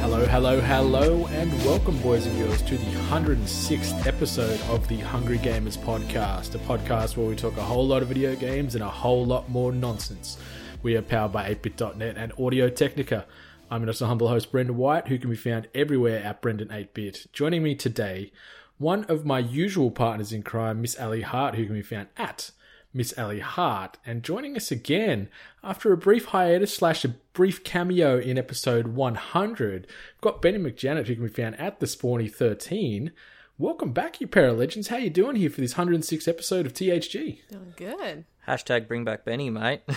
Hello, hello, hello, and welcome, boys and girls, to the 106th episode of the Hungry Gamers podcast, a podcast where we talk a whole lot of video games and a whole lot more nonsense. We are powered by 8bit.net and Audio Technica. I'm your humble host, Brendan White, who can be found everywhere at Brendan8bit. Joining me today, one of my usual partners in crime, Miss Ally Hart, who can be found at Miss Ellie Hart, and joining us again after a brief hiatus slash a brief cameo in episode 100, we've got Benny McJanet, who can be found at the Spawny 13. Welcome back, you pair of legends. How you doing here for this 106th episode of THG? Doing good. Hashtag bring back Benny, mate.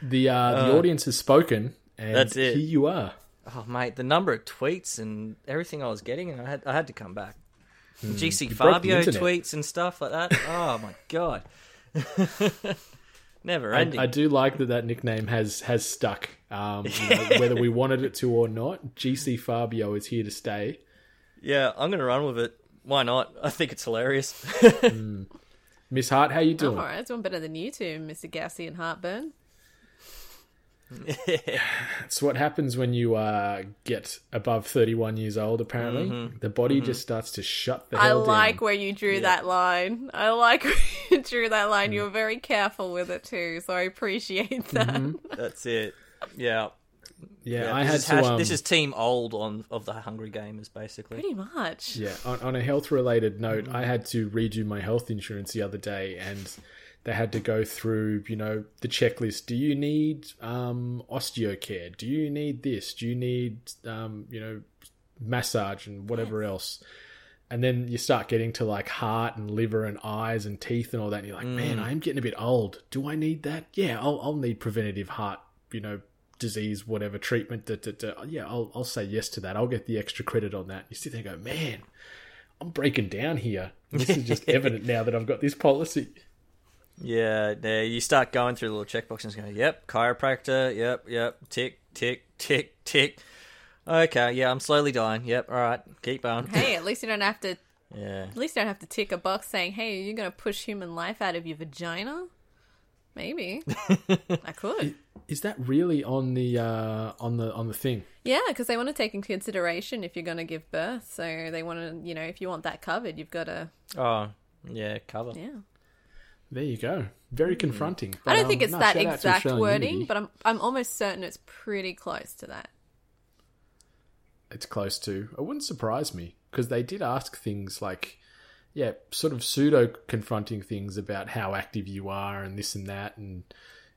The uh, the audience has spoken, and That's it. here you are. oh, mate, the number of tweets and everything I was getting, and I had I had to come back. GC Hmm. You Fabio tweets and stuff like that. Oh my god, never I, ending. I do like that that nickname has has stuck. Um, you know, whether we wanted it to or not, GC Fabio is here to stay. Yeah, I'm gonna run with it. Why not? I think it's hilarious. Miss Hart, how you I'm doing? alright. It's doing better than you two, Mr. Gassy and Heartburn. It's what happens when you uh, get above 31 years old, apparently. Mm-hmm. The body mm-hmm. just starts to shut the I hell like down. where you drew that line. Mm. I like where you drew that line. You were very careful with it too, so I appreciate that. Mm-hmm. That's it. Yeah. Yeah, yeah I had to. hash- um, this is Team Old on of the Hungry Gamers, basically. Pretty much. Yeah, on, on a health related note, I had to redo my health insurance the other day and they had to go through, you know, the checklist. Do you need um, osteocare? Do you need this? Do you need, um, you know, massage and whatever else? And then you start getting to like heart and liver and eyes and teeth and all that. And you're like, man, I'm getting a bit old. Do I need that? Yeah, I'll, I'll need preventative heart, you know, disease, whatever treatment. Da, da, da. Yeah, I'll, I'll say yes to that. I'll get the extra credit on that. You sit there and go, man, I'm breaking down here. This is just evident now that I've got this policy. Yeah, there you start going through the little checkbox and going, yep, chiropractor, yep, yep, tick, tick, tick, tick. Okay, yeah, I'm slowly dying. Yep, all right, keep going. Hey, at least you don't have to. Yeah, At least you don't have to tick a box saying, "Hey, you're going to push human life out of your vagina." Maybe I could. Is that really on the uh, on the on the thing? Yeah, because they want to take in consideration if you're going to give birth. So they want to, you know, if you want that covered, you've got to. Oh, yeah, cover. Yeah. There you go. Very confronting. I don't But, think um, it's no, that shout out to exact wording, Unity. but I'm I'm almost certain it's pretty close to that. it's close to. It wouldn't surprise me because they did ask things like, yeah, sort of pseudo confronting things about how active you are and this and that, and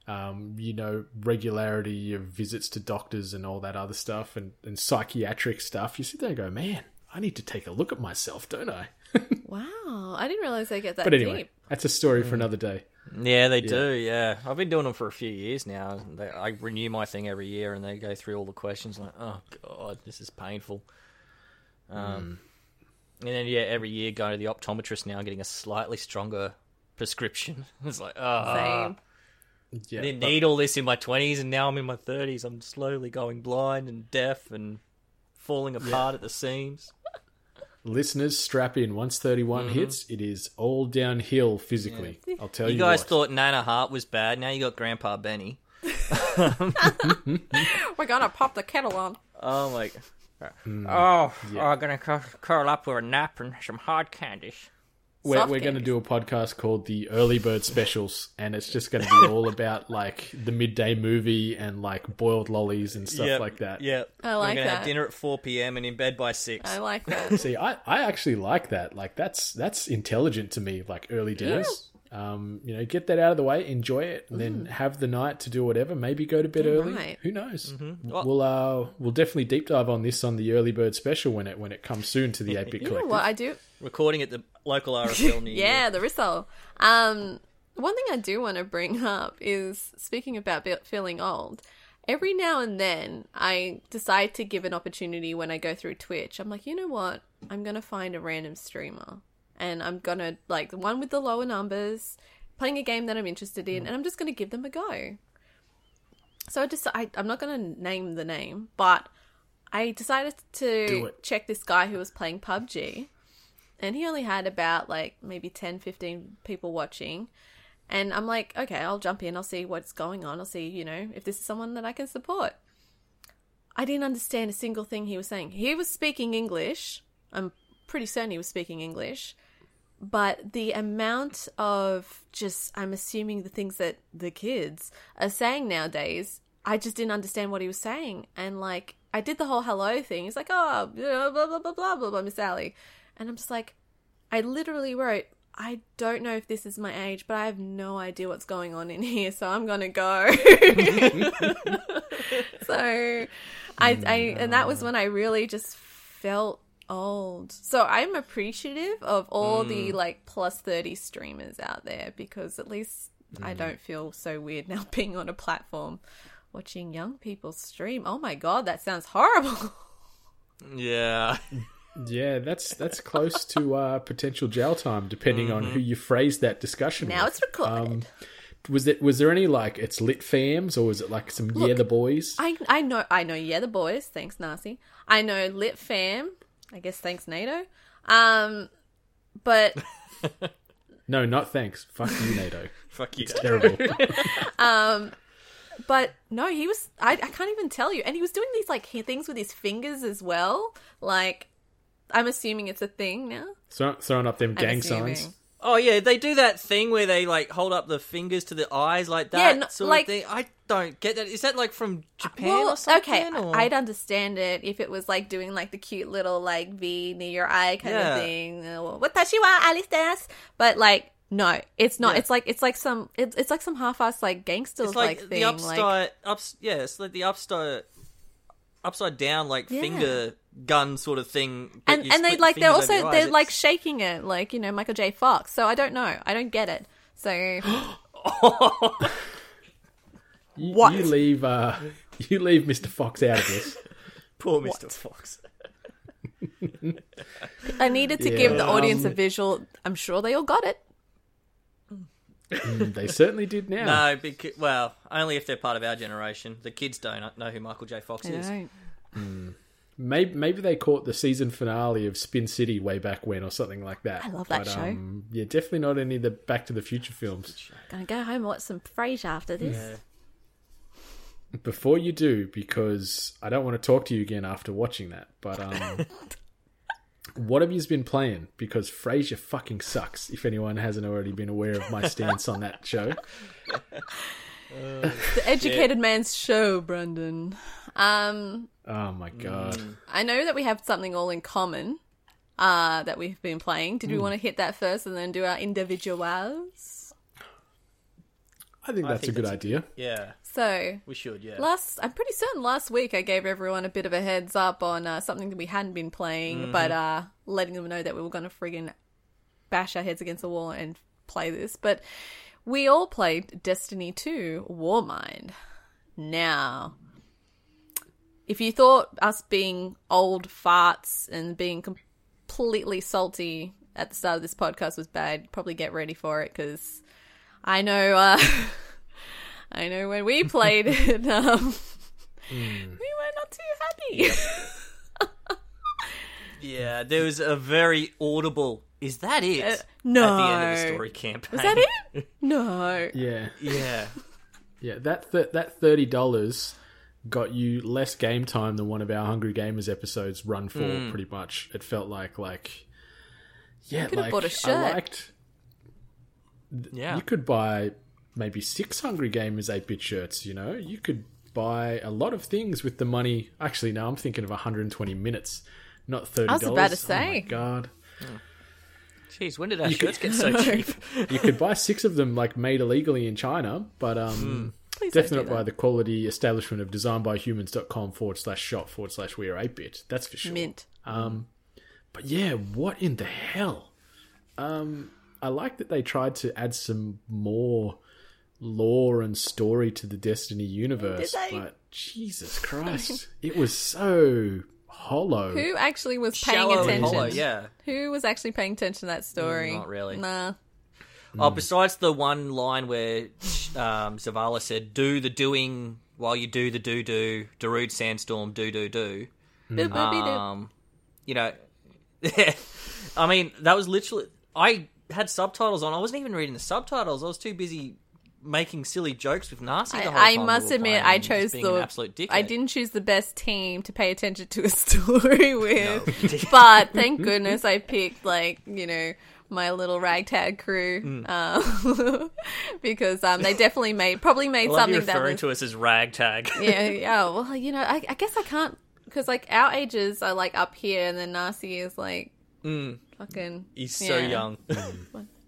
um, you know, regularity of visits to doctors and all that other stuff, and, and psychiatric stuff. You sit there and go, man, I need to take a look at myself, don't I? Wow, I didn't realize they get that But anyway, deep. that's a story for hmm. another day. Yeah, they do. Yeah, I've been doing them for a few years now. They, I renew my thing every year, and they go through all the questions. Like, oh god, this is painful. Hmm. Um, and then yeah, every year going to the optometrist now, getting a slightly stronger prescription. It's like, oh, Same. Yeah, I didn't but- need all this in my twenties, and now I'm in my thirties. I'm slowly going blind and deaf and falling apart at the seams. Listeners, strap in. Once 31 hits, it is all downhill physically. I'll tell you, You guys what. thought Nana Hart was bad. Now you got Grandpa Benny. We're gonna pop the kettle on. Oh my! Hmm. Oh, I'm gonna cur- curl up with a nap and some hard candies. We're, we're going to do a podcast called the Early Bird Specials, and it's just going to be all about like the midday movie and like boiled lollies and stuff like that. Yep. I like We're gonna that. have dinner at four p.m. and in bed by six. I like that. See, I, I actually like that. Like that's that's intelligent to me. Like early dinners. Um, you know, get that out of the way, enjoy it, and then have the night to do whatever. Maybe go to bed Yeah, early. right. Who knows? Well- We'll uh, we'll definitely deep dive on this on the early bird special when it when it comes soon to the eight bit You know what I do? Recording at the local RSL near you. Yeah, the Rissole. Um, one thing I do want to bring up is speaking about be- feeling old. every now and then I decide to give an opportunity when I go through Twitch. I'm like, you know what? I'm gonna find a random streamer, and I'm gonna like the one with the lower numbers, playing a game that I'm interested in, and I'm just gonna give them a go. So I just I, I'm not gonna name the name, but I decided to check this guy who was playing PUBG, and he only had about like maybe 10, 15 people watching. And I'm like, okay, I'll jump in. I'll see what's going on. I'll see, you know, if this is someone that I can support. I didn't understand a single thing he was saying. He was speaking English. I'm pretty certain he was speaking English. But the amount of just, I'm assuming the things that the kids are saying nowadays, I just didn't understand what he was saying. And like, I did the whole hello thing. He's like, oh, blah, blah, blah, blah, blah, blah, Miss Sally. And I'm just like, I literally wrote, I don't know if this is my age, but I have no idea what's going on in here, so I'm gonna go. so I, I and that was when I really just felt old. So I'm appreciative of all the mm. like plus 30 streamers out there because at least I mm. don't feel so weird now being on a platform watching young people stream. Oh my god, that sounds horrible. Yeah. Yeah, that's that's close to uh, potential jail time, depending on who you phrase that discussion. now with. it's recorded. Um, was it was there any like it's lit fams or was it like some yeah the boys? I I know I know yeah the boys thanks Nasi. I know lit fam I guess thanks NATO um but no, not thanks. Fuck you, NATO. Fuck you. It's terrible. Um, but no he was I, I can't even tell you and he was doing these like things with his fingers as well like I'm assuming it's a thing now Throw- throwing up them I'm gang assuming. signs. Oh yeah, they do that thing where they like hold up the fingers to the eyes like that Yeah, no- sort like- of thing. I don't get that. Is that like from Japan well, or something? okay, or- I'd understand it if it was like doing like the cute little like V near your eye kind Yeah. of thing. Uh, Watashi wa Alice desu. But like, no, it's not. Yeah. It's like it's like some it's, it's like some half-assed like gangster It's like, like, thing. the like upside, ups, yeah, it's like the upside, upside down like Yeah. finger gun sort of thing. and and they split like they're also your they're eyes. like shaking it like you know Michael J. Fox. So I don't know. I don't get it. So You, What? you leave uh, you leave Mr. Fox out of this. poor Mr. Fox. I needed to give the Yeah, audience a um, visual. I'm sure they all got it. Mm, they certainly did now. No, because, well, only if they're part of our generation. The kids don't know who Michael J. Fox I is. don't. Maybe maybe they caught the season finale of Spin City way back when or something like that. I love that show. Um, yeah, definitely not any of the Back to the Future films. Gonna go home and watch some Frasier after this. Yeah. Before you do, because I don't want to talk to you again after watching that, but um, what have you been playing? Because Frasier fucking sucks. If anyone hasn't already been aware of my stance on that show, The educated man's show, Brendan. Um, oh my god, I know that we have something all in common uh, that we've been playing. Did we Hmm. want to hit that first and then do our individuals? I think I that's think a good that's a idea. Yeah, So, we should, yeah. last, I'm pretty certain last week I gave everyone a bit of a heads up on uh, something that we hadn't been playing, Mm-hmm. but uh, letting them know that we were going to friggin' bash our heads against the wall and play this. But we all played Destiny 2 Warmind. Now, if you thought us being old farts and being completely salty at the start of this podcast was bad, probably get ready for it because I know, uh, I know when we played it, um, we were not too happy. yeah, there was a very audible. Is that it? Uh, no. At the end of the story campaign. Is that it? No. Yeah, Yeah. yeah. That th- that thirty dollars got you less game time than one of our Hungry Gamers episodes run for. Hmm. Pretty much, it felt like like yeah, Could've like bought a I shirt. liked. Yeah. You could buy maybe six Hungry Gamers 8 bit shirts, you know? You could buy a lot of things with the money. Actually, no, I'm thinking of 120 minutes, not $30. I was about to Oh my say. God. Jeez, when did our You could- shirts get so cheap? You could buy six of them, like, made illegally in China, but Hmm. um, Please don't definitely by the quality establishment of designbyhumans.com forward slash shop forward slash we are 8 bit. That's for sure. Mint. But yeah, what in the hell? Um, I like that they tried to add some more lore and story to the Destiny universe, Did they? but Jesus Christ, it was so hollow. Who actually was paying Shallow attention? hollow, yeah. Who was actually paying attention to that story? Mm, not really. Nah. Oh, besides the one line where um, Zavala said, "Do the doing while you do the do do." Darude Sandstorm, do do do. Boop, boopy doop. Um, you know, I mean, that was literally. I had subtitles on. I wasn't even reading the subtitles. I was too busy making silly jokes with Nasi. The whole I, I time we must were admit, I chose the. absolute dickhead. I didn't choose the best team to pay attention to a story with, but thank goodness I picked like you know my little ragtag crew Mm. um, because um, they definitely made probably made I love you something that referring was to us as ragtag. yeah yeah well you know I, I guess I can't because like our ages are like up here and then Nasi is like Mm. fucking He's so yeah, young.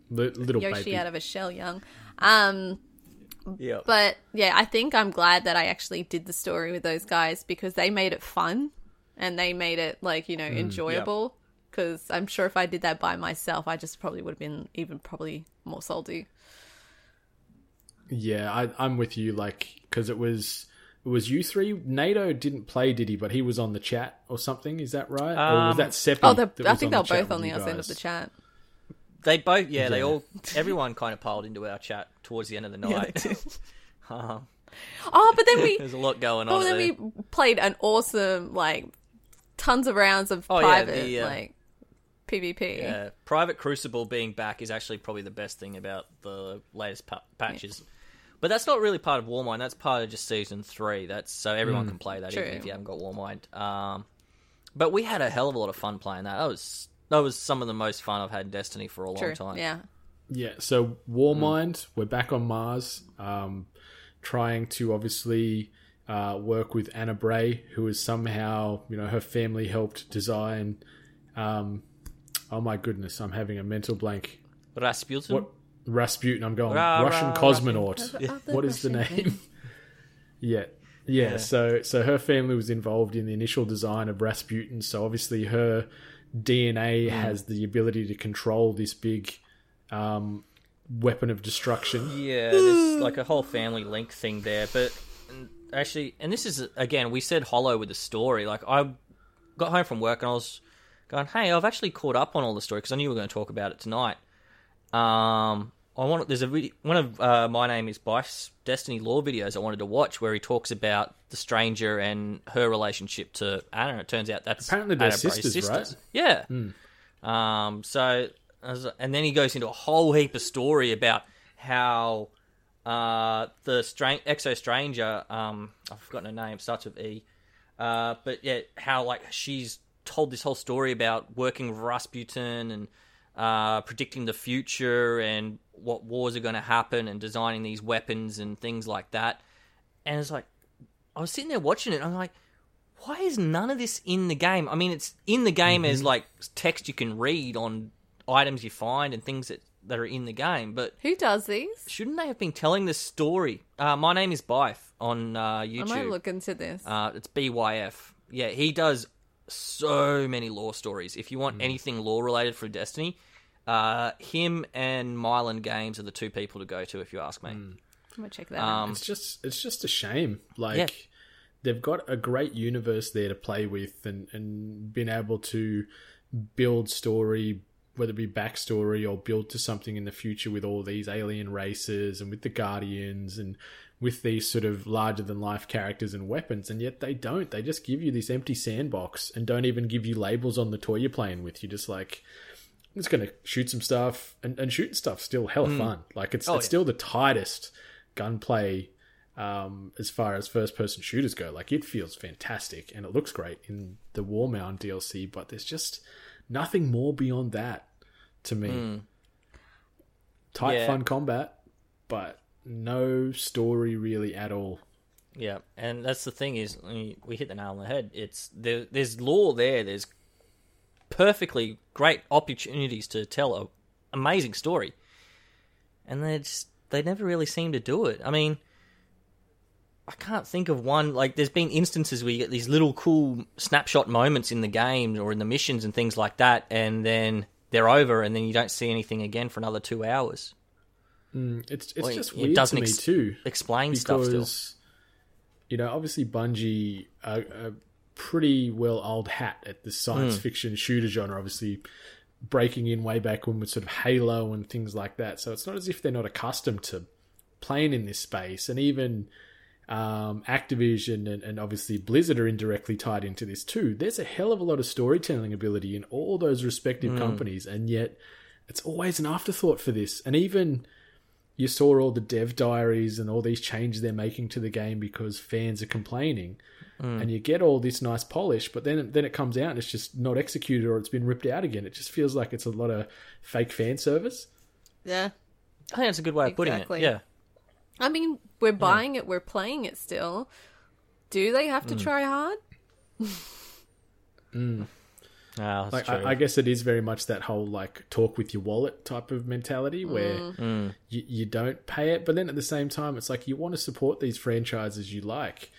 Li- little Yoshi baby. out of a shell young. Um, yeah. but yeah, I think I'm glad that I actually did the story with those guys because they made it fun and they made it like you know enjoyable. Because I'm sure if I did that by myself, I just probably would have been even probably more salty. Yeah, I, I'm with you. Like, because it was it was you three. NATO didn't play, did he? But he was on the chat or something. Is that right? or was Um, that Seppi? Oh, that I think they're chat both on the other end of the chat. They both, yeah, they all, everyone kind of piled into our chat towards the end of the night. um, Oh, but then we, there's a lot going but on. then there. we played an awesome like tons of rounds of Oh, yeah, private the, uh, like PvP. Yeah, Private Crucible being back is actually probably the best thing about the latest pa- patches. But that's not really part of Warmind. That's part of just season three. That's so everyone can play that True. even if you haven't got Warmind. Um, but we had a hell of a lot of fun playing that. That was that was some of the most fun I've had in Destiny for a long True. time. Yeah. Yeah, so Warmind, we're back on Mars, um, trying to obviously uh, work with Anna Bray, who is somehow, you know, her family helped design. Um, oh my goodness, I'm having a mental blank. Rasputin. What Rasputin? I'm going Ra- Russian ra- cosmonaut. What is the name? yeah. yeah, Yeah. So so her family was involved in the initial design of Rasputin. So obviously her DNA has the ability to control this big um, weapon of destruction. Yeah, there's like a whole family link thing there. But actually, and this is again, we said hollow with the story. Like I got home from work and I was going, "Hey, I've actually caught up on all the story because I knew we were going to talk about it tonight." Um, I want there's a video, one of uh, my name is Byf's Destiny Lore videos I wanted to watch where he talks about the stranger and her relationship to Anna. It turns out that's Apparently they're Anna sisters, right? Yeah. Um. So, and then he goes into a whole heap of story about how uh the strange exo stranger um I've forgotten her name starts with E, uh but yeah how like she's told this whole story about working with Rasputin and uh predicting the future and what wars are going to happen and designing these weapons and things like that, and it's like I was sitting there watching it. And I'm like, why is none of this in the game? I mean, it's in the game as like text you can read on items you find and things that, that are in the game, but Who does these? shouldn't they have been telling this story? Uh, my name is Byf on uh, I YouTube. might look into this. Uh, it's BYF. Yeah, he does so many lore stories. If you want anything lore related for Destiny, uh, him and Myelin Games are the two people to go to. If you ask me. I'm gonna check that out. Um, It's just it's just a shame. Like Yeah. they've got a great universe there to play with and, and been able to build story, whether it be backstory or build to something in the future with all these alien races and with the Guardians and with these sort of larger than life characters and weapons, and yet they don't. They just give you this empty sandbox and don't even give you labels on the toy you're playing with. You're just like I'm just gonna shoot some stuff and, and shooting stuff still hella fun. Like it's Oh, it's yeah. still the tightest gunplay um, as far as first person shooters go. Like it feels fantastic and it looks great in the Warmind DLC, but there's just nothing more beyond that to me. Tight Yeah. fun combat, but no story really at all. Yeah, and that's the thing is we hit the nail on the head. It's there, there's lore there. There's perfectly great opportunities to tell a amazing story, and they just they never really seem to do it. I mean, I can't think of one like. There's been instances where you get these little cool snapshot moments in the game or in the missions and things like that, and then they're over, and then you don't see anything again for another two hours. Mm, it's it's Well, just it weird doesn't to me ex- too. Explain stuff still. you know, obviously Bungie are a pretty well old hat at the science hmm. fiction shooter genre. Obviously, breaking in way back when with sort of Halo and things like that. So it's not as if they're not accustomed to playing in this space, and even um, Activision and, and obviously Blizzard are indirectly tied into this too. There's a hell of a lot of storytelling ability in all those respective hmm. companies, and yet it's always an afterthought for this. And even you saw all the dev diaries and all these changes they're making to the game because fans are complaining. And you get all this nice polish, but then then it comes out and it's just not executed or it's been ripped out again. It just feels like it's a lot of fake fan service. Yeah. I think that's a good way of putting it. Yeah. I mean, we're buying it, we're playing it still. Do they have Mm. to try hard? Ah, that's Like, true. I, I guess it is very much that whole like talk with your wallet type of mentality where Mm. you, you don't pay it, but then at the same time, it's like you want to support these franchises you like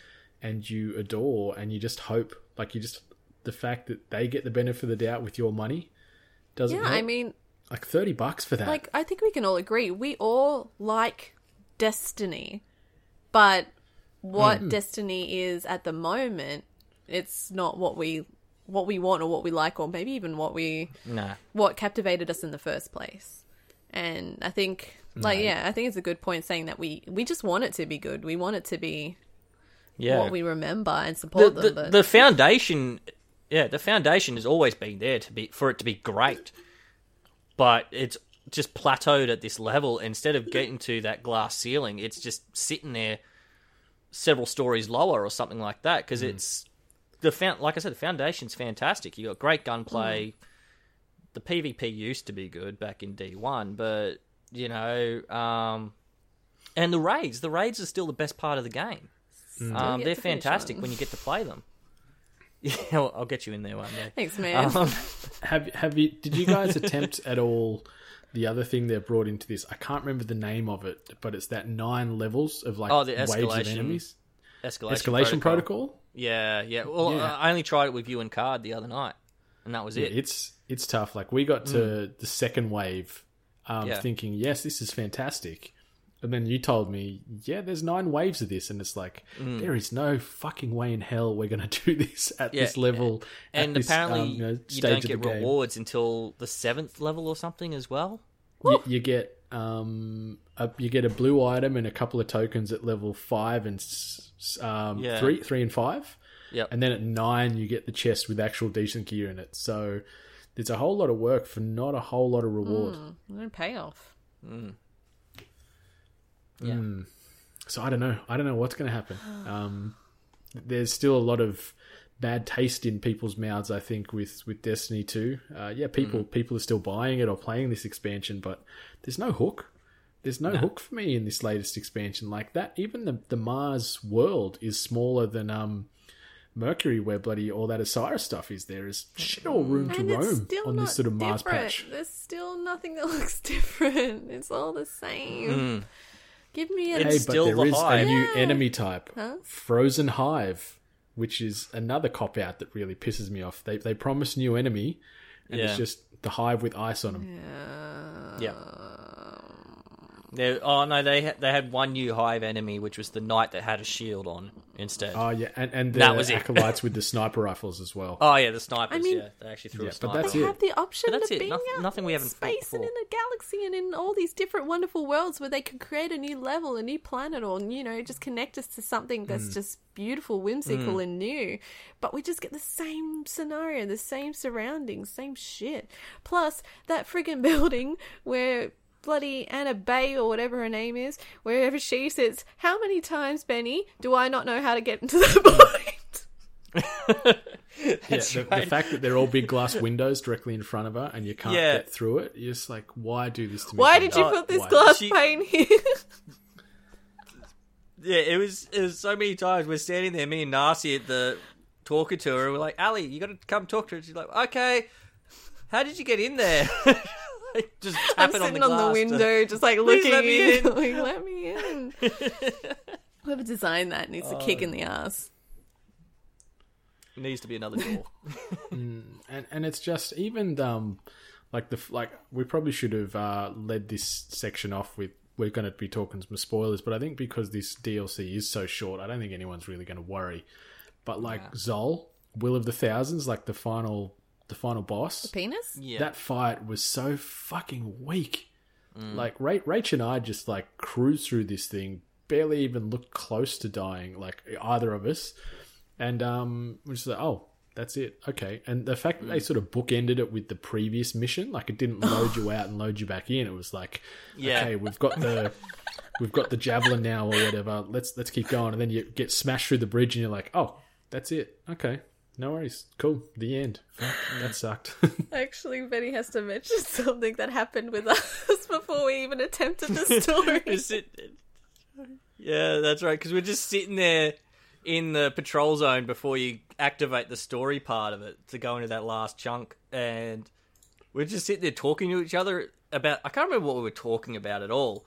and you adore, and you just hope, like you just the fact that they get the benefit of the doubt with your money doesn't. Yeah, help. I mean, like thirty bucks for that. like I think we can all agree we all like Destiny, but what Mm. Destiny is at the moment, it's not what we what we want or what we like or maybe even what we nah. what captivated us in the first place. And I think like yeah, I think it's a good point saying that we we just want it to be good. We want it to be Yeah. what we remember and support the, them. But the foundation yeah the foundation has always been there to be for it to be great but it's just plateaued at this level instead of getting to that glass ceiling it's just sitting there several stories lower or something like that because hmm. it's the found like i said the foundation's fantastic you got great gunplay the pvp used to be good back in d1 but you know um and the raids the raids are still the best part of the game um, they're fantastic when you get to play them. Yeah, I'll, I'll get you in there one day. Thanks, man. Um, have have you? Did you guys attempt at all? The other thing they've brought into this, I can't remember the name of it, but it's that nine levels of like Oh, the waves of escalation enemies. escalation, Escalation protocol. Yeah, yeah. Well, Yeah. I only tried it with you and Card the other night, and that was Yeah, it. it's it's tough. Like we got to the second wave, um, Yeah. thinking, yes, this is fantastic, and then you told me, yeah, there's nine waves of this, and it's like there is no fucking way in hell we're going to do this at this level. and this, apparently, um, you, know, you don't get the game. rewards until the seventh level or something as well. You, you get um, a, you get a blue item and a couple of tokens at level five and um, Yeah. three, three and five. Yep. And then at nine, you get the chest with actual decent gear in it. So there's a whole lot of work for not a whole lot of reward. no payoff. Yeah. So I don't know. I don't know what's going to happen. Um, there's still a lot of bad taste in people's mouths. I think with with Destiny 2. Uh, yeah, people people are still buying it or playing this expansion, but there's no hook. There's no, hook for me in this latest expansion like that. Even the the Mars world is smaller than um Mercury, where bloody all that Osiris stuff is. There is shit all room to And it's roam still on this sort of Mars different. patch. There's still nothing that looks different. It's all the same. Give me a Hey, but still there the is a new Yeah. enemy type, Huh? Frozen Hive, which is another cop out that really pisses me off. They they promise new enemy, and Yeah. it's just the hive with ice on them. Yeah. They, oh no, they they had one new hive enemy, which was the knight that had a shield on instead. Oh yeah, and and the That was acolytes with the sniper rifles as well. oh yeah, the snipers. I mean- yeah, they actually threw Yeah, a but sniper. that's They it. have the option But that's of it. being Nothing- out nothing we haven't fought space and before. in a galaxy and in all these different wonderful worlds where they could create a new level, a new planet, or you know, just connect us to something that's Mm. just beautiful, whimsical, and new. But we just get the same scenario, the same surroundings, same shit. Plus that friggin' building where. Bloody Anna Bay or whatever her name is, wherever she sits. How many times, Benny, do I not know how to get into the point? yeah, the, the fact that they're all big glass windows directly in front of her, and you can't Yeah. get through it. You're just like, why do this to me? Why did you Oh, put this why? glass She- pane here? Yeah, it was it was so many times we're standing there, me and Narcy at the talking to her, and we're like, Ally, you got to come talk to her. She's like, okay. How did you get in there? Like, just I'm sitting on on the, the, glass to- window, just like looking let me in. in. Like, let me in. Whoever designed that needs a kick in the ass. Needs to be another door. and and it's just even um like the like we probably should have uh led this section off with we're going to be talking some spoilers, but I think because this DLC is so short, I don't think anyone's really going to worry. But like Xol, Will of the Thousands, like the final the final boss, The Penis? Yeah. that fight was so fucking weak. Like Ra- Rach and I just like cruised through this thing, barely even looked close to dying, like either of us, and um, we're just like, oh, that's it, okay. And the fact that they sort of bookended it with the previous mission, like it didn't load you out and load you back in. It was like, Yeah. okay, we've got the we've got the javelin now or whatever. Let's let's keep going, and then you get smashed through the bridge, and you're like, oh, that's it, okay. No worries. Cool. The end. Fuck, that sucked. Actually, Betty has to mention something that happened with us before we even attempted the story. Is it? Yeah, that's right. Because we're just sitting there in the patrol zone before you activate the story part of it to go into that last chunk, and we're just sitting there talking to each other about. I can't remember what we were talking about at all.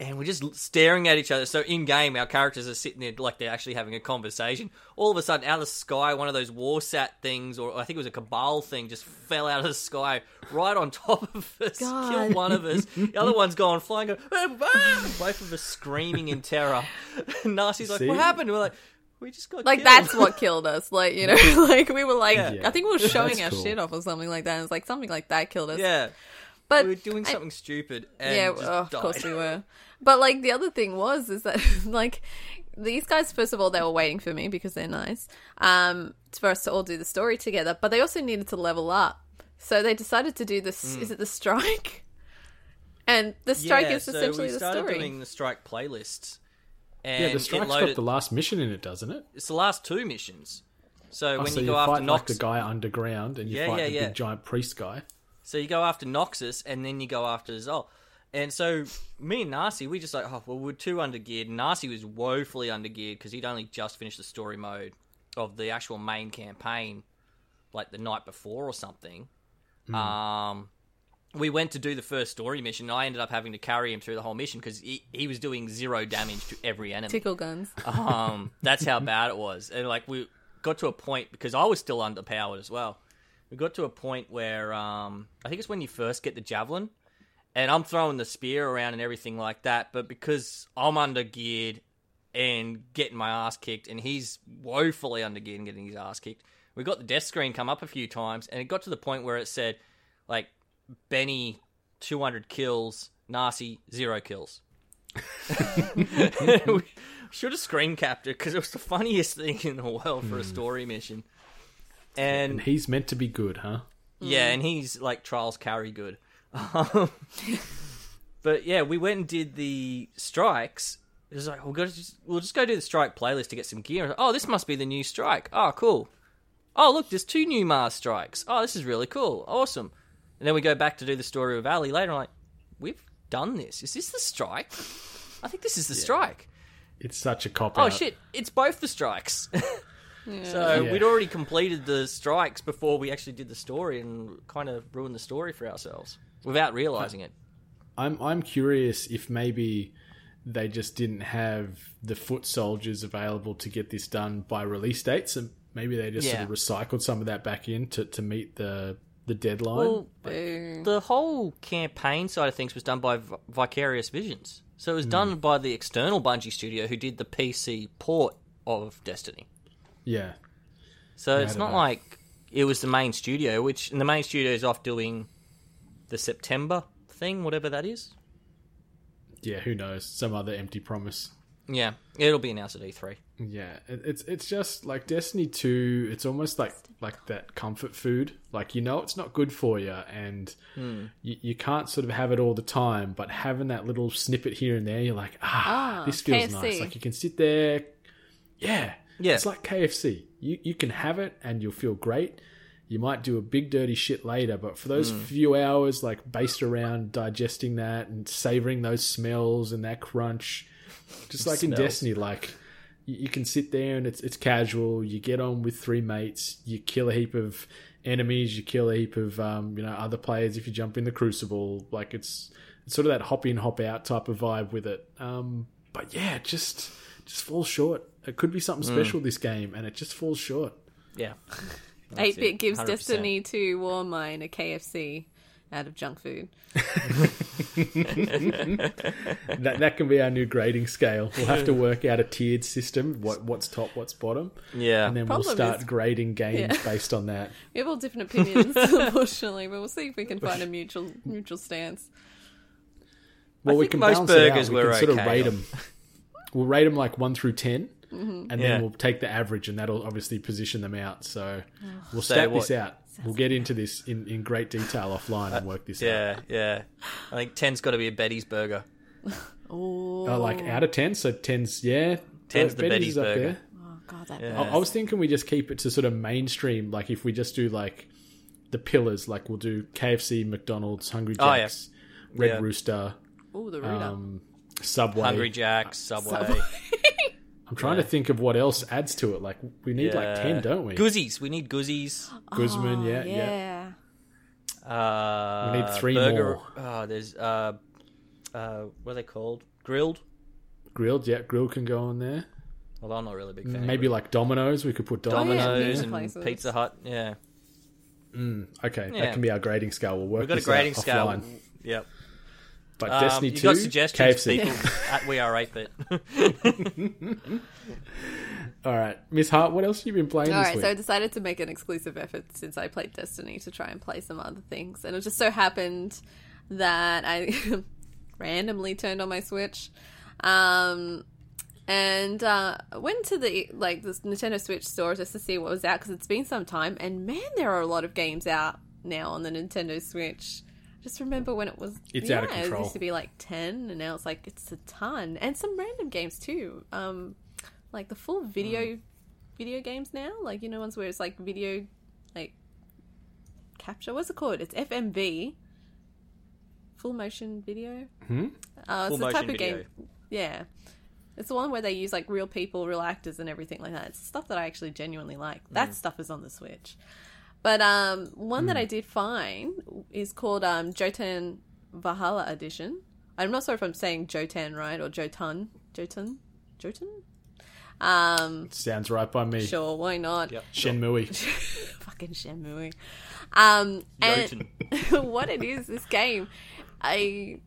And we're just staring at each other. So in game, our characters are sitting there like they're actually having a conversation. All of a sudden, out of the sky, one of those warsat things, or I think it was a cabal thing, just fell out of the sky right on top of us, God. killed one of us. The other one's gone flying. Go, "Ah, ah," both of us screaming in terror. And Narcy's like, See? "What happened?" And we're like, "We just got like killed." that's what killed us. Like you know, like we were like, Yeah. I think we were showing That's our cool. shit off or something like that. And it's like something like that killed us. Yeah, but we were doing I- something stupid. And yeah, just oh, of course we were. But like the other thing was is that like these guys first of all they were waiting for me because they're nice um for us to all do the story together but they also needed to level up so they decided to do this is it the strike and the strike yeah, is so essentially we the started story doing the strike playlist. And yeah, the it strike's loaded, got the last mission in it, doesn't it? It's the last two missions. So Oh, when so you you go fight after like the guy underground, and you Yeah, fight yeah, the yeah. big giant priest guy. so you go after Nokris, and then you go after Xol. And so me and Narcy, we just like, oh, well, we're too undergeared. Narcy was woefully undergeared because he'd only just finished the story mode of the actual main campaign, like the night before or something. Hmm. Um, we went to do the first story mission, and I ended up having to carry him through the whole mission because he, he was doing zero damage to every enemy. tickle guns Um, that's how bad it was. And like we got to a point because I was still underpowered as well. We got to a point where um, I think it's when you first get the javelin, and I'm throwing the spear around and everything like that. But because I'm under geared and getting my ass kicked, and he's woefully under geared and getting his ass kicked, we got the death screen come up a few times, and it got to the point where it said like Benny 200 kills, Narcy zero kills. we should have screen capped it because it was the funniest thing in the world for a hmm. story mission. And And he's meant to be good, huh? yeah, and he's like Trials carry good. Um, but yeah, we went and did the strikes. It was like we'll go just we'll just go do the strike playlist to get some gear. Like, oh, this must be the new strike. Oh, cool. Oh, look, there's two new Mars strikes. Oh, this is really cool. Awesome. And then we go back to do the story of Ally later. I'm like, we've done this. Is this the strike? I think this is the strike. It's such a cop Oh out. shit! It's both the strikes. so Yeah. we'd already completed the strikes before we actually did the story, and kind of ruined the story for ourselves without realizing it. I'm I'm curious if maybe they just didn't have the foot soldiers available to get this done by release dates, and maybe they just Yeah. sort of recycled some of that back in to, to meet the the deadline. Well, Boo. the whole campaign side of things was done by V- Vicarious Visions, so it was hmm. done by the external Bungie studio who did the PC port of Destiny. yeah, So Right it's not enough. like it was the main studio, which and the main studio is off doing the September thing, whatever that is. yeah. Who knows? Some other empty promise. Yeah, it'll be announced at E E3. Yeah, it's it's just like Destiny Two. It's almost like like that comfort food. Like you know, it's not good for you, and Hmm. you, you can't sort of have it all the time. But having that little snippet here and there, you're like, ah, Ah, this feels KFC. nice. Like you can sit there. Yeah, Yeah. It's like KFC. You you can have it and you'll feel great. You might do a big dirty shit later, but for those Hmm. few hours, like based around digesting that and savoring those smells and that crunch, just like in Destiny, like you, you can sit there and it's it's casual. You get on with three mates. You kill a heap of enemies. You kill a heap of um, you know other players if you jump in the Crucible. Like it's it's sort of that hop in hop out type of vibe with it. Um, but yeah, it just just falls short. It could be something Hmm. special this game, and it just falls short. Yeah. Eight bit gives 100%. Destiny to Warmind a KFC, out of junk food. That that can be our new grading scale. We'll have to work out a tiered system. What what's top, what's bottom, Yeah. and then we'll start is- grading games Yeah. based on that. We have all different opinions, unfortunately, but we'll see if we can find a mutual mutual stance. Well, we think can most balance it out. burgers We were can sort of okay. rate them. We'll rate them like one through 10 Mm-hmm. and Yeah. then we'll take the average, and that'll obviously position them out. So we'll So stat what- this out. We'll get into this in, in great detail offline and work this out. Yeah, yeah. I think 10's got to be a Betty's burger. Oh, Oh, like out of ten, so tens, yeah. 10's the Betty's Betty's up burger. there. oh god, that Yeah. I, I was thinking we just keep it to sort of mainstream. Like if we just do like the pillars, like we'll do KFC, McDonald's, Hungry Oh, yeah. Jacks, Red Yeah. Rooster, oh the Rita. um, Subway. Hungry Jack's, Subway. Subway. I'm trying to think of what else adds to it. Like we need like ten, don't we? Goosies. We need goosies. Guzman, Oh, yeah, yeah. yeah. Uh, We need three burger, more. Oh, there's uh, uh, what are they called? Grilled. Grilled, yeah, grilled can go on there. Well, I'm not really a big fan. Maybe like Domino's, we could put Domino's. Domino's and places. Pizza Hut. Yeah, Okay, Yeah. that can be our grading scale. We'll work. we've got a this out grading scale. offline. Yep. But Um, Destiny you Two, got suggestions, KFC. people? at We Are Eight Bit. All right, Miss Hart, what else have you been playing All this right, week? so I decided to make an exclusive effort since I played Destiny to try and play some other things, and it just so happened that I randomly turned on my Switch, um, and uh, went to the like the Nintendo Switch store just to see what was out because it's been some time, and man, there are a lot of games out now on the Nintendo Switch. Just remember when it was It's out of yeah, control. It used to be like ten, and now it's like it's a ton, and some random games too. Um, like the full video video games now, like you know ones where it's like video like capture. What's it called? It's FMV, full motion video. Hmm? Uh, Full it's the type motion of game. Yeah, it's the one where they use like real people, real actors, and everything like that. It's stuff that I actually genuinely like. Mm. That stuff is on the Switch. But um, one Mm. that I did find is called um, Jotan Valhalla Edition. I'm not sure if I'm saying Jotan right or Jotun. Jotun? Jotun? Um, Sounds right by me. sure, why not? Yep. Shenmue. Fucking Shenmue. Um, and what it is, this game, I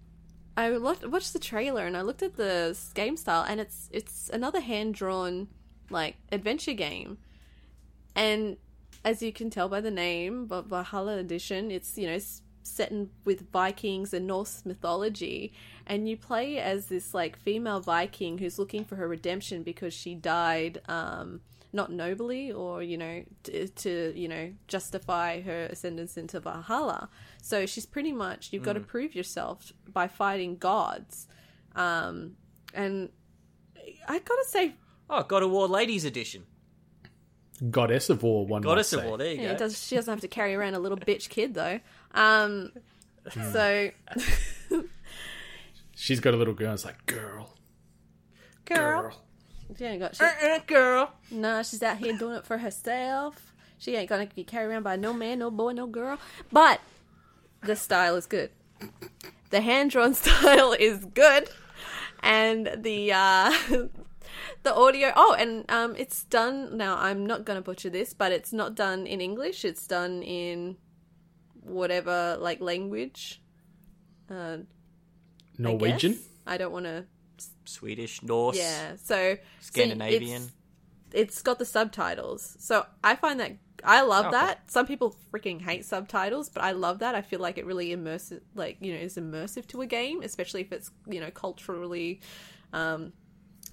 I lo- watched the trailer and I looked at the game style, and it's it's another hand drawn like adventure game, and as you can tell by the name, but Valhalla Edition, it's you know set in with Vikings and Norse mythology, and you play as this like female Viking who's looking for her redemption because she died um, not nobly or you know to, to you know justify her ascendance into Valhalla. So she's pretty much you've got to prove yourself by fighting gods, um, and I gotta say Oh, God of War Ladies Edition. Goddess of War, one Goddess might of. War. There you Yeah, go. it does. She doesn't have to carry around a little bitch kid though. Um, so, She's got a little girl. It's like, girl, girl, girl. she ain't got. She, Uh, girl. nah, she's out here doing it for herself. She ain't gonna be carried around by no man, no boy, no girl. But the style is good. The hand drawn style is good, and the uh, the audio. Oh, and um, it's done now. I'm not gonna butcher this, but it's not done in English. It's done in whatever like language. Uh, Norwegian. guess. I don't want to. Swedish, Norse, Yeah. So Scandinavian. See, it's, it's got the subtitles. So I find that I love Okay. that. Some people freaking hate subtitles, but I love that. I feel like it really immersive, like you know, is immersive to a game, especially if it's you know culturally um,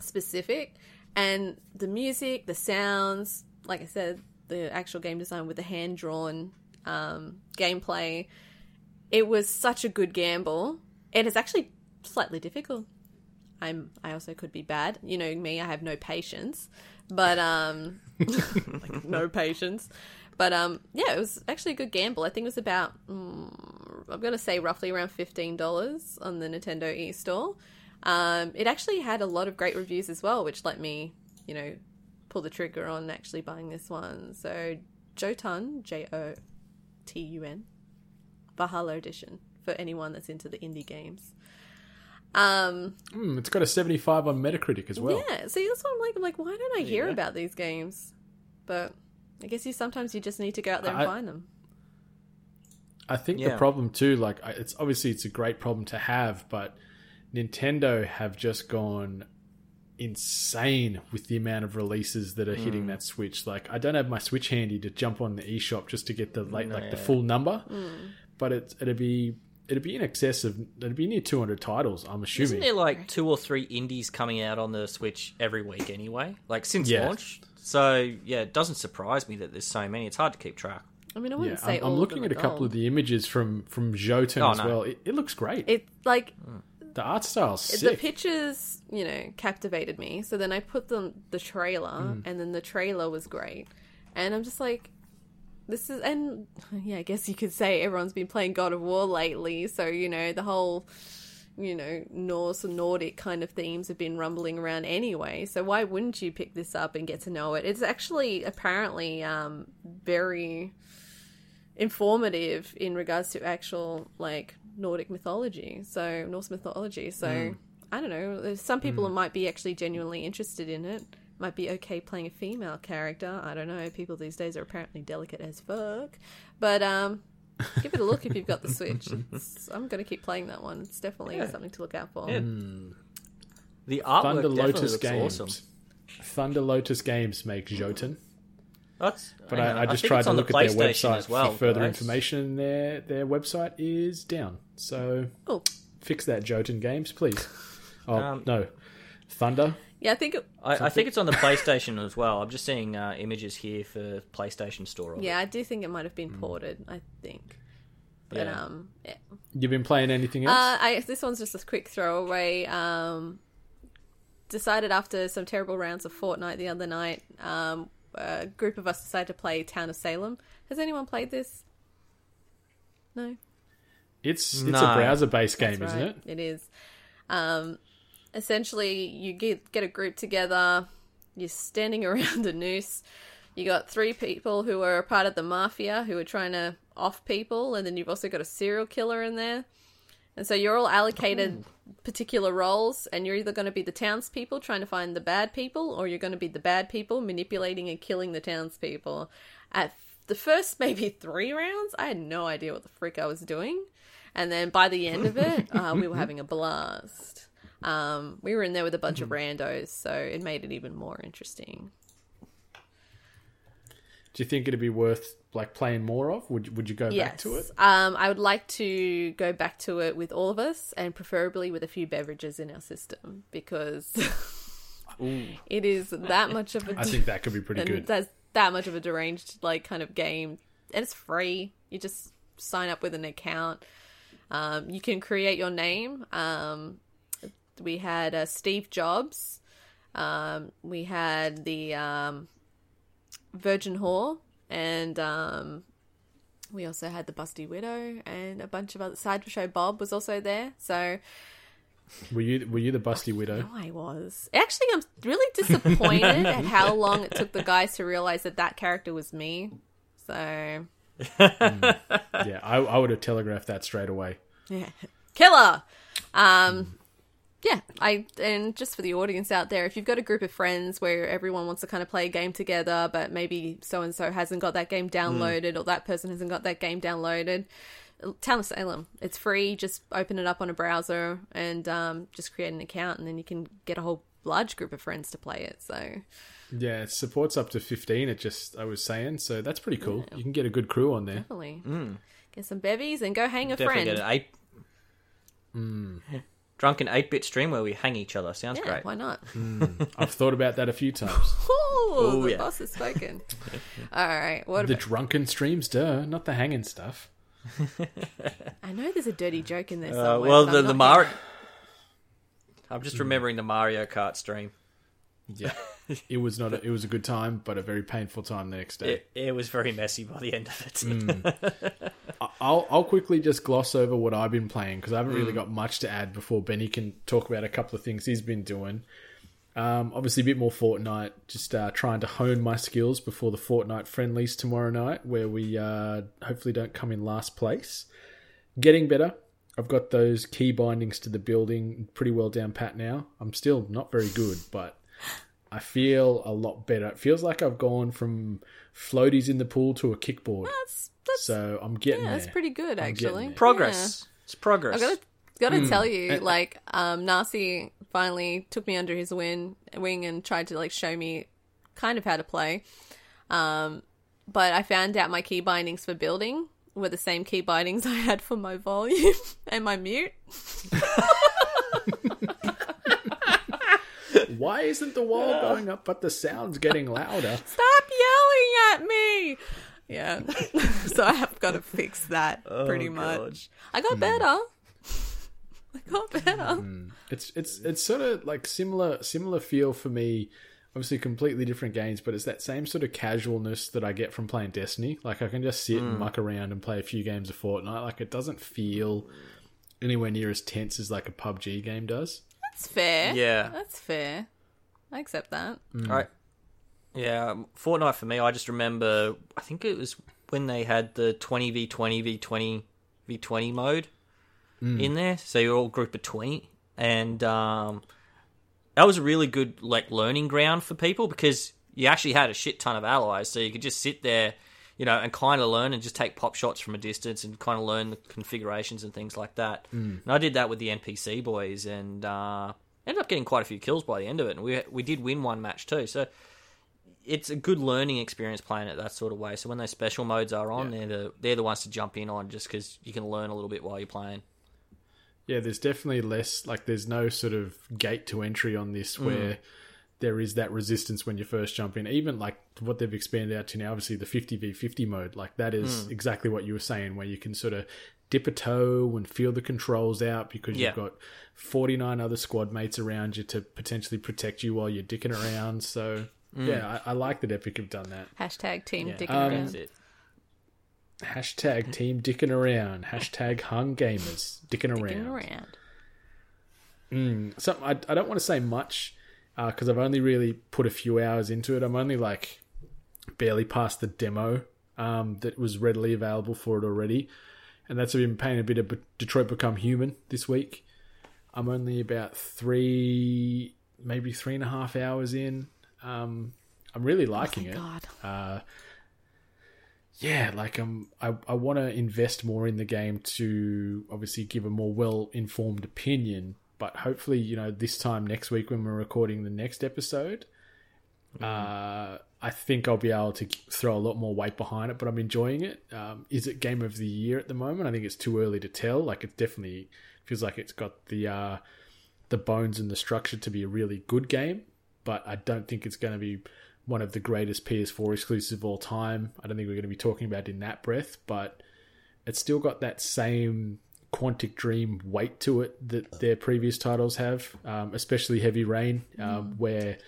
specific. And the music, the sounds, like I said, the actual game design with the hand drawn um, gameplay, it was such a good gamble. It is actually slightly difficult. I'm I also could be bad. You know me, I have no patience. But um like no patience. But um yeah, it was actually a good gamble. I think it was about mm, I'm going to say roughly around $15 on the Nintendo e-store. Um it actually had a lot of great reviews as well, which let me, you know, pull the trigger on actually buying this one. So Jotun, J O T U N, Valhalla edition for anyone that's into the indie games. Um Hmm, it's got a 75 on Metacritic as well. yeah, see, that's what I'm like. I'm like, why don't I hear about these games? But I guess you sometimes you just need to go out there and I- find them. I think the problem too, like it's obviously it's a great problem to have, but Nintendo have just gone insane with the amount of releases that are Hmm. hitting that Switch. Like I don't have my Switch handy to jump on the eShop just to get the like like the full number, but it it'd be it'd be in excess of it'd be near 200 titles. I'm assuming Isn't assuming. there like two or three indies coming out on the Switch every week anyway? Like since Yeah. launch. So yeah, it doesn't surprise me that there's so many. It's hard to keep track. I mean, I wouldn't say I'm all I'm of looking them at a are couple gold. of the images from from Jotun Oh, as no. well. It, it looks great. It's like the art style's the pictures, you know, captivated me. So then I put the the trailer, Mm. and then the trailer was great, and I'm just like, this is, and yeah, I guess you could say everyone's been playing God of War lately, so you know the whole. You know, Norse and Nordic kind of themes have been rumbling around anyway. So why wouldn't you pick this up and get to know it? It's actually apparently um, very informative in regards to actual like Nordic mythology, so Norse mythology. So hmm. I don't know. Some people hmm. might be actually genuinely interested in it. Might be okay playing a female character. I don't know. People these days are apparently delicate as fuck. But um, give it a look if you've got the Switch. It's, I'm going to keep playing that one. It's definitely Yeah. something to look out for. Yeah. Hmm. The artwork Thunder definitely Lotus looks Games. awesome. Thunder Lotus Games make Jotun. That's, But hang on, I, I just tried to on the look at their website as well, for further guys. information. Their their website is down. So Oh, fix that, Jotun Games, please. Oh Um, no, Thunder. yeah. I think it, I, I think it's on the PlayStation as well. I'm just seeing uh, images here for PlayStation Store. of it. yeah. I do think it might have been ported. I think. But Yeah. um, yeah. You've been playing anything else? Uh, I, this one's just a quick throwaway. Um, decided after some terrible rounds of Fortnite the other night, um, a group of us decided to play Town of Salem. Has anyone played this? No, it's it's No. a browser based game, That's isn't right. it? It is. Um, essentially, you get get a group together. You're standing around a noose. You got three people who are part of the mafia who are trying to off people, and then you've also got a serial killer in there. And so you're all allocated particular roles, and you're either going to be the townspeople trying to find the bad people, or you're going to be the bad people manipulating and killing the townspeople. At the first maybe three rounds, I had no idea what the frick I was doing. And then by the end of it, uh, we were having a blast. Um, we were in there with a bunch of randos, so it made it even more interesting. Do you think it'd be worth like playing more of? Would would you go yes. back to it? Um, I would like to go back to it with all of us, and preferably with a few beverages in our system because it is that much of a. I think that could be pretty good. That's that much of a deranged like kind of game, and it's free. You just sign up with an account. Um, you can create your name. Um, we had uh, Steve Jobs. Um, we had the um, Virgin Whore, and um, we also had the Busty Widow, and a bunch of other. Sideshow Bob was also there. So Were you were you the busty widow? no, I was. Actually, I'm really disappointed at how long it took the guys to realize that that character was me. So, Yeah, I, I would have telegraphed that straight away. yeah. Killer! Um, yeah, I and just for the audience out there, if you've got a group of friends where everyone wants to kind of play a game together, but maybe so and so hasn't got that game hmm. downloaded or that person hasn't got that game downloaded, Town of Salem. It's free. Just open it up on a browser and um, just create an account, and then you can get a whole large group of friends to play it. So Yeah, it supports up to fifteen. It just I was saying, so that's pretty cool. You can get a good crew on there. definitely hmm. get some bevies and go hang a Definitely friend. get an eight. Drunken eight bit stream where we hang each other. Sounds yeah, great. why not? I've thought about that a few times. Ooh, Ooh, the yeah. boss has spoken. All right, what the about? drunken streams, duh, not the hanging stuff. I know there's a dirty joke in there Uh, somewhere. well, the I'm the Mario. I'm just remembering the Mario Kart stream. Yeah, it was not. A, it was a good time, but a very painful time the next day. It, it was very messy by the end of it. I'll I'll quickly just gloss over what I've been playing because I haven't really got much to add before Benny can talk about a couple of things he's been doing. Um, obviously, a bit more Fortnite. Just uh, trying to hone my skills before the Fortnite friendlies tomorrow night, where we uh, hopefully don't come in last place. Getting better. I've got those key bindings to the building pretty well down pat now. I'm still not very good, but I feel a lot better. It feels like I've gone from floaties in the pool to a kickboard. That's that's So I'm getting yeah, there. that's pretty good I'm actually. there. Progress. It's progress. I gotta gotta tell you, And- like, um, Nasi finally took me under his wing, wing and tried to like show me kind of how to play. Um, but I found out my key bindings for building were the same key bindings I had for my volume and my mute. Why isn't the wall going up but the sound's getting louder? Stop yelling at me! Yeah, so I have got to fix that oh, pretty much. I got hmm. better. I got better. Hmm. It's it's it's sort of like similar similar feel for me. Obviously, completely different games, but it's that same sort of casualness that I get from playing Destiny. Like I can just sit and hmm. muck around and play a few games of Fortnite. Like it doesn't feel anywhere near as tense as like a PUBG game does. That's fair. Yeah. that's fair. I accept that. I, yeah, um, Fortnite for me, I just remember, I think it was when they had the 20v20 v20 v20 mode in there. So you're all group of 20. And um, that was a really good like learning ground for people because you actually had a shit ton of allies. So you could just sit there, you know, and kind of learn and just take pop shots from a distance and kind of learn the configurations and things like that. And I did that with the NPC boys and uh, ended up getting quite a few kills by the end of it. And we we did win one match too. So it's a good learning experience playing it that sort of way. So when those special modes are on, they're the they're the ones to jump in on just because you can learn a little bit while you're playing. Yeah, there's definitely less like there's no sort of gate to entry on this where there is that resistance when you first jump in. Even like what they've expanded out to now, obviously the 50v50 mode, like that is hmm. exactly what you were saying, where you can sort of dip a toe and feel the controls out because Yeah. you've got 49 other squad mates around you to potentially protect you while you're dicking around. So hmm. yeah, I, I like that Epic have done that. Hashtag Team Yeah. Dick Um, and That's it. Hashtag hmm. team dicking around. Hashtag hung gamers dicking Dicking around. around. So I, I don't want to say much because I've only really put a few hours into it. I'm only like barely past the demo um, that was readily available for it already, and that's been playing a bit of Detroit Become Human this week. I'm only about three, maybe three and a half hours in. Um, I'm really liking it. God. yeah, like um, I I want to invest more in the game to obviously give a more well informed opinion. But hopefully, you know, this time next week when we're recording the next episode, uh, I think I'll be able to throw a lot more weight behind it. But I'm enjoying it. Um, is it game of the year at the moment? I think it's too early to tell. Like it definitely feels like it's got the uh, the bones and the structure to be a really good game, but I don't think it's going to be one of the greatest PS4 exclusives of all time. I don't think we're going to be talking about it in that breath, but it's still got that same Quantic Dream weight to it that their previous titles have, um, especially Heavy Rain, um, where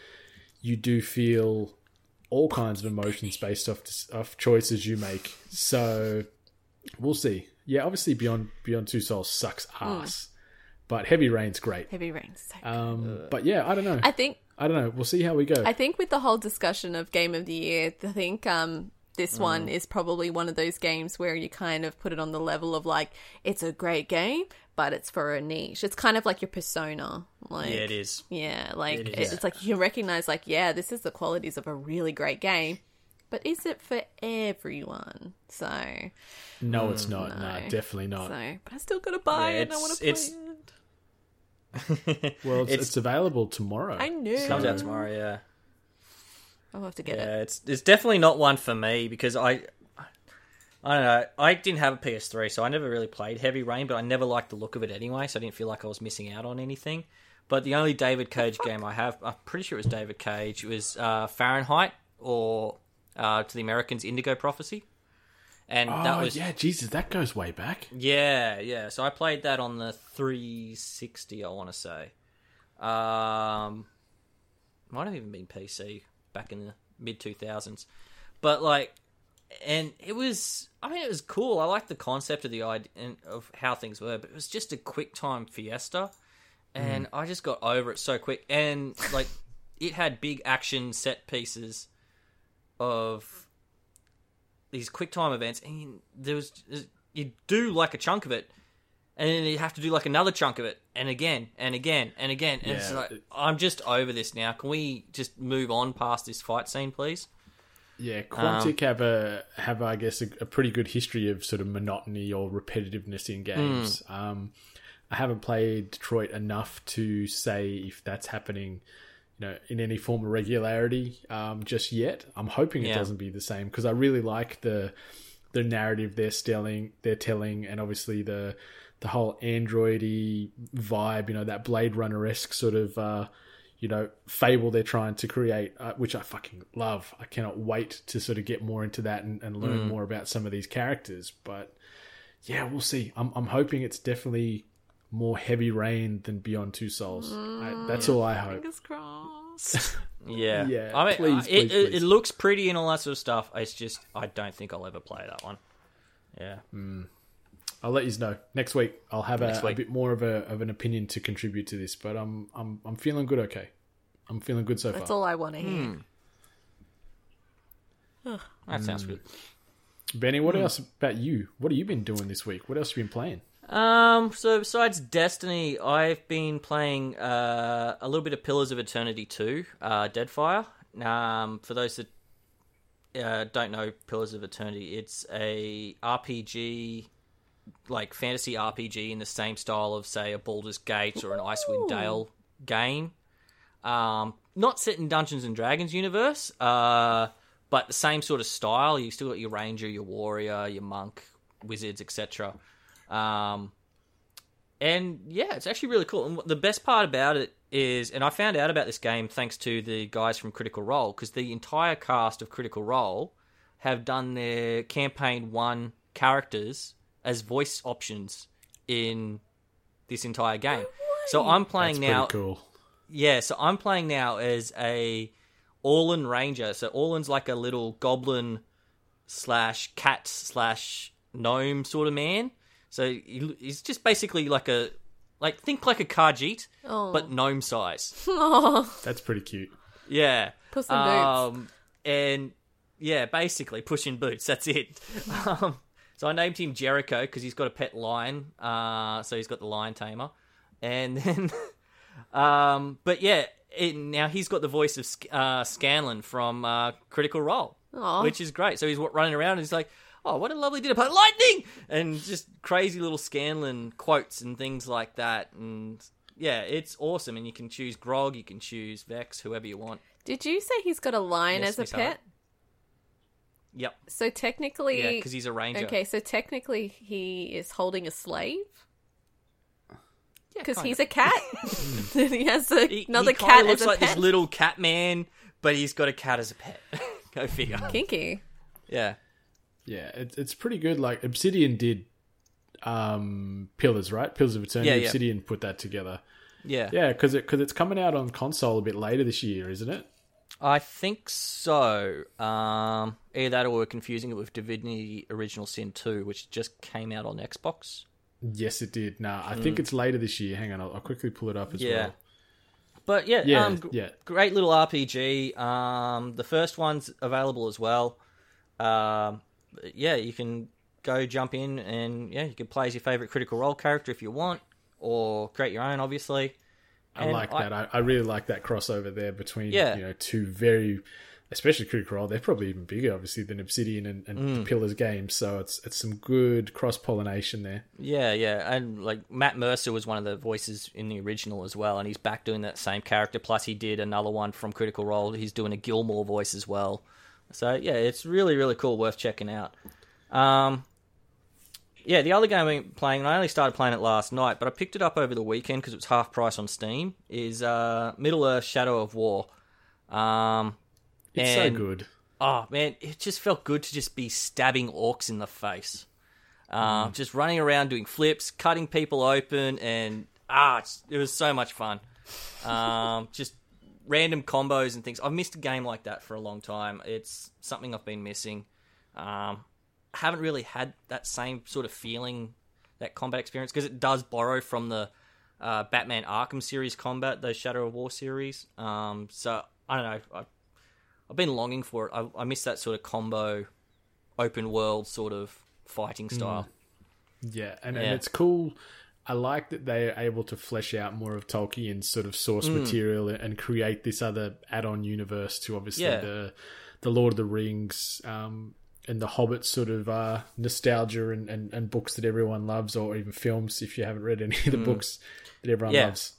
you do feel all kinds of emotions based off off choices you make. So we'll see. Yeah, obviously Beyond Beyond Two Souls sucks ass, but Heavy Rain's great. Heavy Rain's So Um, but yeah, I don't know. I think I don't know. We'll see how we go. I think with the whole discussion of game of the year, I think um, this mm-hmm. one is probably one of those games where you kind of put it on the level of like it's a great game, but it's for a niche. It's kind of like your persona. Like Yeah, it is. Yeah, like It it is. it's like you recognize like yeah, this is the qualities of a really great game. But is it for everyone? So, no, mm, it's not. No, no. definitely not. so, but I still gotta buy Yeah, it. and I want to play it's- it. Well, it's, It's- it's available tomorrow. I knew. Comes out tomorrow, yeah. I'll have to get it. Yeah, it's it's definitely not one for me because I I don't know. I didn't have a PS3, so I never really played Heavy Rain, but I never liked the look of it anyway, so I didn't feel like I was missing out on anything. But the only David Cage game I have, I'm pretty sure it was David Cage, it was uh, Fahrenheit or uh, to the Americans Indigo Prophecy. And oh, that was yeah, Jesus, that goes way back. Yeah, yeah. So I played that on the 360, I want to say. Um, might have even been PC back in the mid 2000s. But like, and it was, I mean, it was cool. I liked the concept of the idea of how things were, but it was just a quick time fiesta. And mm. I just got over it so quick. And like, it had big action set pieces of these quick time events, and there was you do like a chunk of it, and then you have to do like another chunk of it, and again, and again, and again. And it's Yeah. like, I'm just over this now. Can we just move on past this fight scene, please? Yeah, Quantic have a have I guess a, a pretty good history of sort of monotony or repetitiveness in games. Um, I haven't played Detroit enough to say if that's happening, you know, in any form of regularity um, just yet. I'm hoping it Yeah. doesn't be the same because I really like the the narrative they're telling, they're telling, and obviously the the whole androidy vibe, you know, that Blade Runner esque sort of. Uh, you know, fable they're trying to create, uh, which I fucking love. I cannot wait to sort of get more into that and, and learn more about some of these characters. But yeah, we'll see. I'm, I'm hoping it's definitely more heavy rain than Beyond Two Souls. I, that's all I hope. Fingers crossed. Yeah, Yeah, I mean, please, uh, it, please, it, please. it looks pretty and all that sort of stuff. It's just I don't think I'll ever play that one. Yeah, I'll let you know next week. I'll have a, Next a bit more of a of an opinion to contribute to this, but I'm I'm I'm feeling good. Okay, I'm feeling good so That's far. That's all I want to hear. that sounds good. Benny, what else about you? What have you been doing this week? What else have you been playing? Um, so besides Destiny, I've been playing uh, a little bit of Pillars of Eternity 2, uh, Deadfire. Um, for those that uh, don't know Pillars of Eternity, it's a RPG, like fantasy RPG in the same style of, say, a Baldur's Gate or an Icewind Dale game. Um, not set in Dungeons and Dragons universe, uh, but the same sort of style. You still got your ranger, your warrior, your monk, wizards, etc. Um, and yeah, it's actually really cool. And the best part about it is, and I found out about this game thanks to the guys from Critical Role, because the entire cast of Critical Role have done their campaign one characters as voice options in this entire game. So I'm playing That's now. cool. Yeah, so I'm playing now as a Orlan Ranger. So Orlan's like a little goblin slash cat slash gnome sort of man. So he's just basically like a like think like a Khajiit, Oh. but gnome size. That's pretty cute. Yeah. Puss in Boots. Um, and yeah, basically pushing boots. That's it. um, so I named him Jericho because he's got a pet lion. Uh, so he's got the lion tamer, and then, um, but yeah, it, now he's got the voice of uh, Scanlan from uh, Critical Role, Aw. which is great. So he's running around and he's like. Oh, what a lovely dinner party! Lightning and just crazy little Scanlan quotes and things like that, and yeah, it's awesome. And you can choose Grog, you can choose Vex, whoever you want. Did you say he's got a lion Yes, as a pet? Hart. Pet? Yep. So technically, Yeah, because he's a ranger. okay. So technically, he is holding a slave because he's a cat. he has a, He, another he kinda cat looks as a like pet. this little cat man, but he's got a cat as a pet. Go figure. Kinky. Yeah. Yeah, it, it's pretty good. Like Obsidian did um Pillars, right? Pillars of Eternity. Yeah, yeah. Obsidian put that together. Yeah. Yeah, because it, cause it's coming out on console a bit later this year, isn't it? I think so. Um, either that or we're confusing it with Divinity Original Sin 2, which just came out on Xbox. Yes, it did. Nah, I think it's later this year. Hang on, I'll, I'll quickly pull it up as Hmm. Yeah. well. But yeah, Yeah, um, yeah. great little RPG. Um, the first one's available as well. Um, yeah, you can go jump in and yeah, you can play as your favorite Critical Role character if you want, or create your own, obviously. I And like that. I, I really like that crossover there between Yeah. you know two very, especially Critical Role. They're probably even bigger, obviously, than Obsidian and, and Mm. the Pillars games. So it's it's some good cross pollination there. Yeah, yeah, and like Matt Mercer was one of the voices in the original as well, and he's back doing that same character. Plus, he did another one from Critical Role. He's doing a Gilmore voice as well. So yeah, it's really really cool, worth checking out. Um, yeah, the other game I'm playing, and I only started playing it last night, but I picked it up over the weekend because it was half price on Steam. Is uh, Middle Earth: Shadow of War. Um, It's and- so good. Oh man, it just felt good to just be stabbing orcs in the face, uh, just running around doing flips, cutting people open, and ah, it's, it was so much fun. Um, just random combos and things. I've missed a game like that for a long time. It's something I've been missing. Um, haven't really had that same sort of feeling, that combat experience, because it does borrow from the uh, Batman Arkham series combat, the Shadow of War series. Um, so I don't know. I, I've been longing for it. I, I miss that sort of combo, open world sort of fighting style. Yeah, and, Yeah. and it's cool I like that they are able to flesh out more of Tolkien's sort of source Mm. material and create this other add-on universe to obviously Yeah. the the Lord of the Rings um, and the Hobbit sort of uh, nostalgia and, and, and books that everyone loves, or even films if you haven't read any of the books that everyone Mm. Yeah. loves.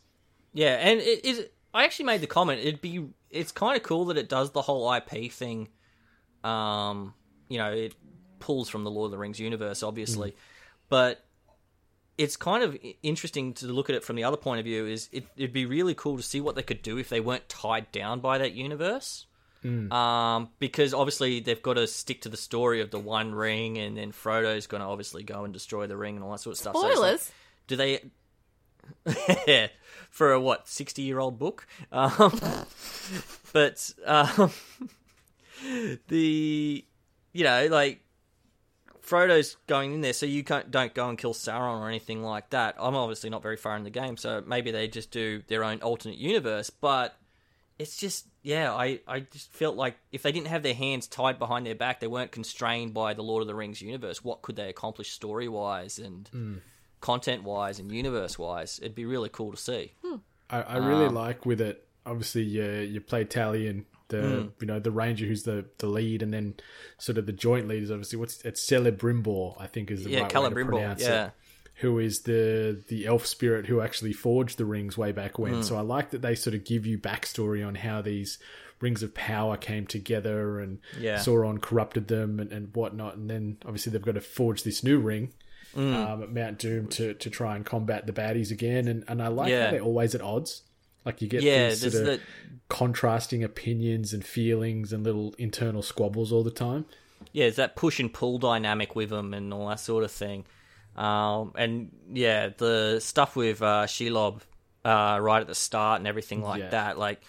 Yeah, and it is. I actually made the comment. It'd be. It's kind of cool that it does the whole IP thing. Um, you know, it pulls from the Lord of the Rings universe, obviously, but it's kind of interesting to look at it from the other point of view. Is it, it'd be really cool to see what they could do if they weren't tied down by that universe. Um, because obviously they've got to stick to the story of the One Ring, and then Frodo's going to obviously go and destroy the ring and all that sort of stuff. So like- Spoilers. do they yeah for a what 60 year old book um but um the you know like Frodo's going in there, so you don't go and kill Sauron or anything like that. I'm obviously not very far in the game, so maybe they just do their own alternate universe. But it's just yeah, I I just felt like if they didn't have their hands tied behind their back, they weren't constrained by the Lord of the Rings universe. What could they accomplish story wise and content wise and universe wise? It'd be really cool to see. I, I really Um, like with it. Obviously, you you play Talion, the Hmm. you know the ranger who's the the lead, and then sort of the joint lead is obviously what's it's Celebrimbor, I think is the Yeah, right way to Celebrimbor, pronounce yeah. it. Who is the the elf spirit who actually forged the rings way back when? Hmm. So I like that they sort of give you backstory on how these rings of power came together and Yeah. Sauron corrupted them and, and whatnot, and then obviously they've got to forge this new ring. Hmm. Um, at Mount Doom to, to try and combat the baddies again, and, and I like Yeah. how they're always at odds. Like you get Yeah, these sort of the contrasting opinions and feelings and little internal squabbles all the time. yeah, it's that push and pull dynamic with them and all that sort of thing. Um, and yeah, the stuff with uh, Shelob uh, right at the start and everything like Yeah. that, like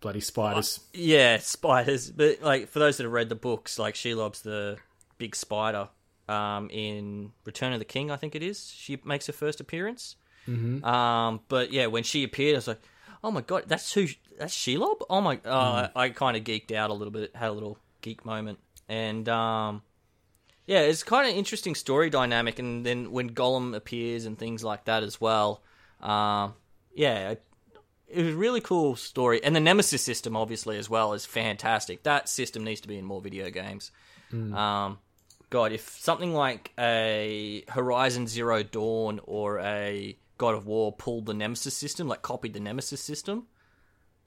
Bloody spiders. yeah, spiders. But like for those that have read the books, like Shelob's the big spider um, in Return of the King, I think it is. She makes her first appearance. Mm-hmm. Um, but yeah, when she appeared, I was like, "Oh my god, that's who? That's Shelob? Oh my!" Oh, I, I kind of geeked out a little bit, had a little geek moment, and um, yeah, it's kind of interesting story dynamic. And then when Gollum appears and things like that as well, um, yeah, it, it was a really cool story. And the Nemesis system, obviously, as well, is fantastic. That system needs to be in more video games. Um, God, if something like a Horizon Zero Dawn or a God of War pulled the Nemesis system, like copied the Nemesis system,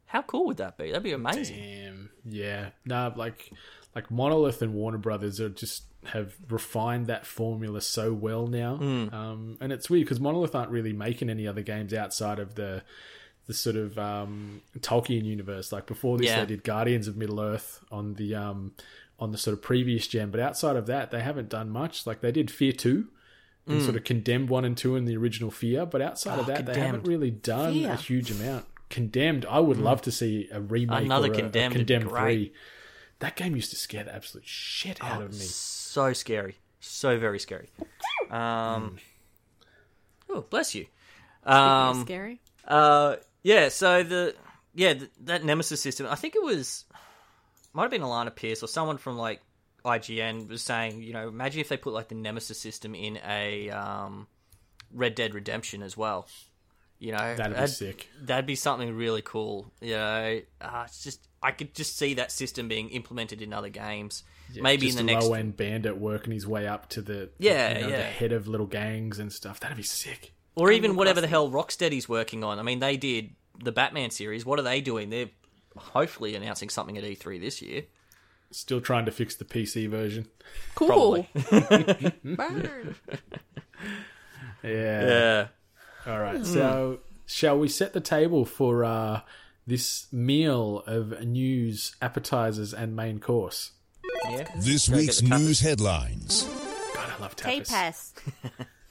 how cool would that be? That'd be amazing. Damn. Yeah. No, like like Monolith and Warner Brothers are just have refined that formula so well now. Hmm. Um, and it's weird because Monolith aren't really making any other games outside of the the sort of um, Tolkien universe. Like before this, Yeah. they did Guardians of Middle Earth on the um, on the sort of previous gen, but outside of that, they haven't done much. Like they did Fear Two. And sort of condemned one and two in the original Fear, but outside of. Oh, that, they haven't really done Fear. a huge amount. Condemned, I would love to see a remake Another or a, Condemned a Condemned. Three. That game used to scare the absolute shit out of me. So scary. So very scary. Um, Oh, bless you. Um, scary. Uh, yeah. So the yeah th- that Nemesis system. I think it was might have been Alana Pierce or someone from like IGN was saying, you know, imagine if they put like the Nemesis system in a um, Red Dead Redemption as well. You know, That'd be sick. That'd be something really cool. You know, uh, it's just I could just see that system being implemented in other games. Maybe in the a next low end bandit working his way up to the Yeah, you know, the yeah. head of little gangs and stuff. That'd be sick. or even whatever the hell Rocksteady's working on. I mean, they did the Batman series. What are they doing? They're hopefully announcing something at E3 this year. Still trying to fix the PC version. Cool. Burn. Yeah. Yeah. All right. So, shall we set the table for uh, this meal of news, appetizers, and main course? Yeah. This Go week's news headlines. God, I love tapas. Tapas.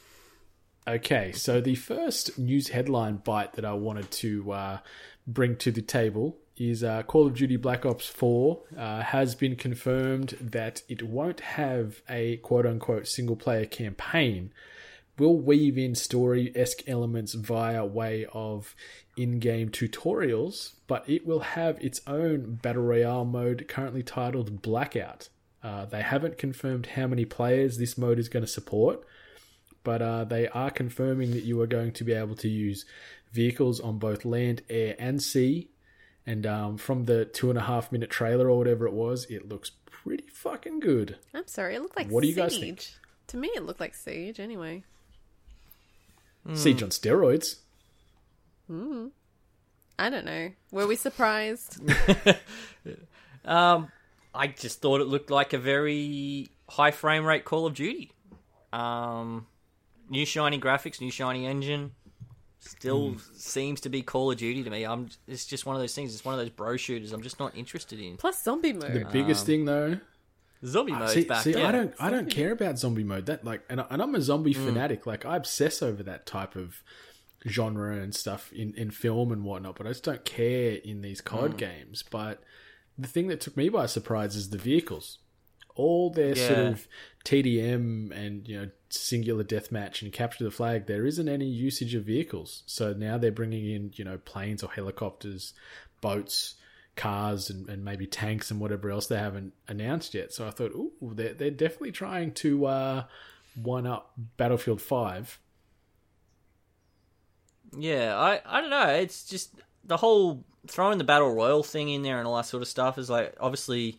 Okay, so the first news headline bite that I wanted to uh, bring to the table is uh, Call of Duty Black Ops 4 uh, has been confirmed that it won't have a quote unquote single player campaign. Will weave in story esque elements via way of in game tutorials, but it will have its own Battle Royale mode currently titled Blackout. Uh, they haven't confirmed how many players this mode is going to support, but uh, they are confirming that you are going to be able to use vehicles on both land, air, and sea. And um, from the two and a half minute trailer or whatever it was, it looks pretty fucking good. I'm sorry, it looked like What do you Siege. guys think? To me, it looked like Siege. Anyway, Siege on steroids. Mm. I don't know. Were we surprised? Um, I just thought it looked like a very high frame rate Call of Duty. Um, new shiny graphics, new shiny engine. Still seems to be Call of Duty to me. I'm. It's just one of those things. It's one of those bro shooters. I'm just not interested in. Plus zombie mode. The biggest thing though, Zombie mode's see, back. see yeah. I don't, I don't care about zombie mode. That like, and, I- and I'm a zombie Mm. fanatic. Like, I obsess over that type of genre and stuff in in film and whatnot. But I just don't care in these Mm. COD games. But the thing that took me by surprise is the vehicles. All their sort of TDM and you know singular deathmatch and capture the flag. There isn't any usage of vehicles. So now they're bringing in you know planes or helicopters, boats cars and, and maybe tanks and whatever else they haven't announced yet. So I thought, ooh, they're, they're definitely trying to uh, one up Battlefield 5. Yeah, I I don't know. It's just the whole throwing the battle royal thing in there and all that sort of stuff is like obviously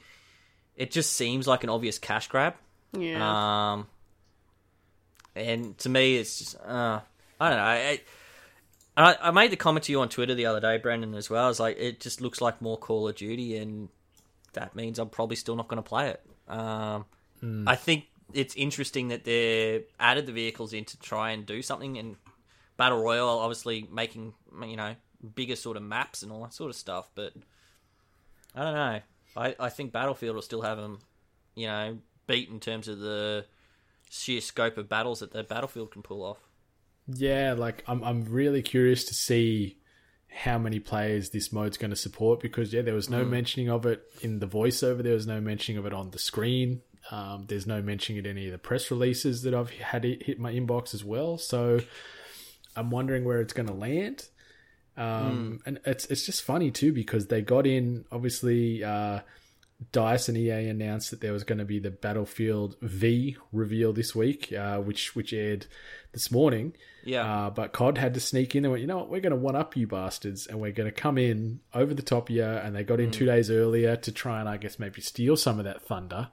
it just seems like an obvious cash grab. Yeah. Um, and to me, it's just uh, I don't know. I, I I made the comment to you on Twitter the other day, Brendan, as well. It's like it just looks like more Call of Duty, and that means I'm probably still not going to play it. Um, I think it's interesting that they added the vehicles in to try and do something, and Battle Royale obviously making you know bigger sort of maps and all that sort of stuff. But I don't know. I, I think Battlefield will still have them, you know, beat in terms of the sheer scope of battles that the Battlefield can pull off. Yeah, like I'm, I'm really curious to see how many players this mode's going to support because, yeah, there was no mentioning of it in the voiceover, there was no mentioning of it on the screen. Um, there's no mentioning it in any of the press releases that I've had hit my inbox as well. So I'm wondering where it's going to land. Um, And it's it's just funny too because they got in obviously uh, Dice and EA announced that there was going to be the Battlefield V reveal this week, uh, which which aired this morning. Yeah. Uh, but COD had to sneak in and went, you know what, we're going to one up you bastards, and we're going to come in over the top of you. And they got in two days earlier to try and I guess maybe steal some of that thunder.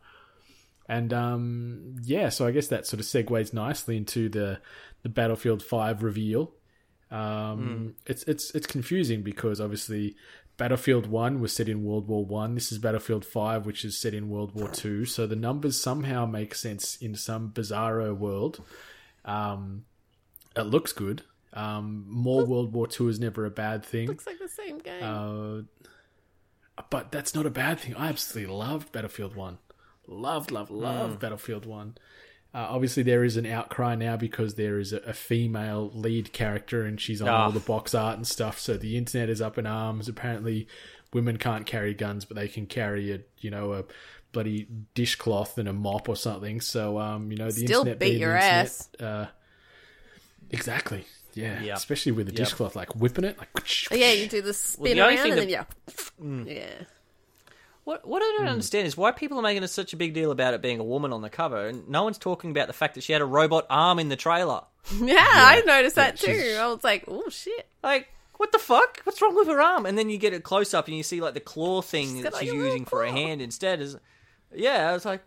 And um, yeah, so I guess that sort of segues nicely into the the Battlefield Five reveal. Um, It's it's it's confusing because obviously Battlefield One was set in World War One. This is Battlefield Five, which is set in World War Two. So the numbers somehow make sense in some bizarro world. Um, it looks good. Um, more World War Two is never a bad thing. Looks like the same game. Uh, but that's not a bad thing. I absolutely loved Battlefield 1. Loved, loved, loved Battlefield 1. Uh, obviously, there is an outcry now because there is a, a female lead character and she's on Ah. all the box art and stuff. So the internet is up in arms. Apparently, women can't carry guns, but they can carry a you know a bloody dishcloth and a mop or something. So um, you know the Still internet beat being your the internet, ass. Uh, exactly. Yeah, Yep. especially with the Yep. dishcloth, like whipping it, like Oh, yeah, you do the spin the around thing and then that- yeah, yeah. What what I don't hmm. understand is why people are making such a big deal about it being a woman on the cover, and no one's talking about the fact that she had a robot arm in the trailer. Yeah, I noticed that too. she's- I was like, oh shit. Like, what the fuck? What's wrong with her arm? And then you get a close up and you see like the claw thing She's that got, she's like, a little using for her hand instead. Is yeah, I was like,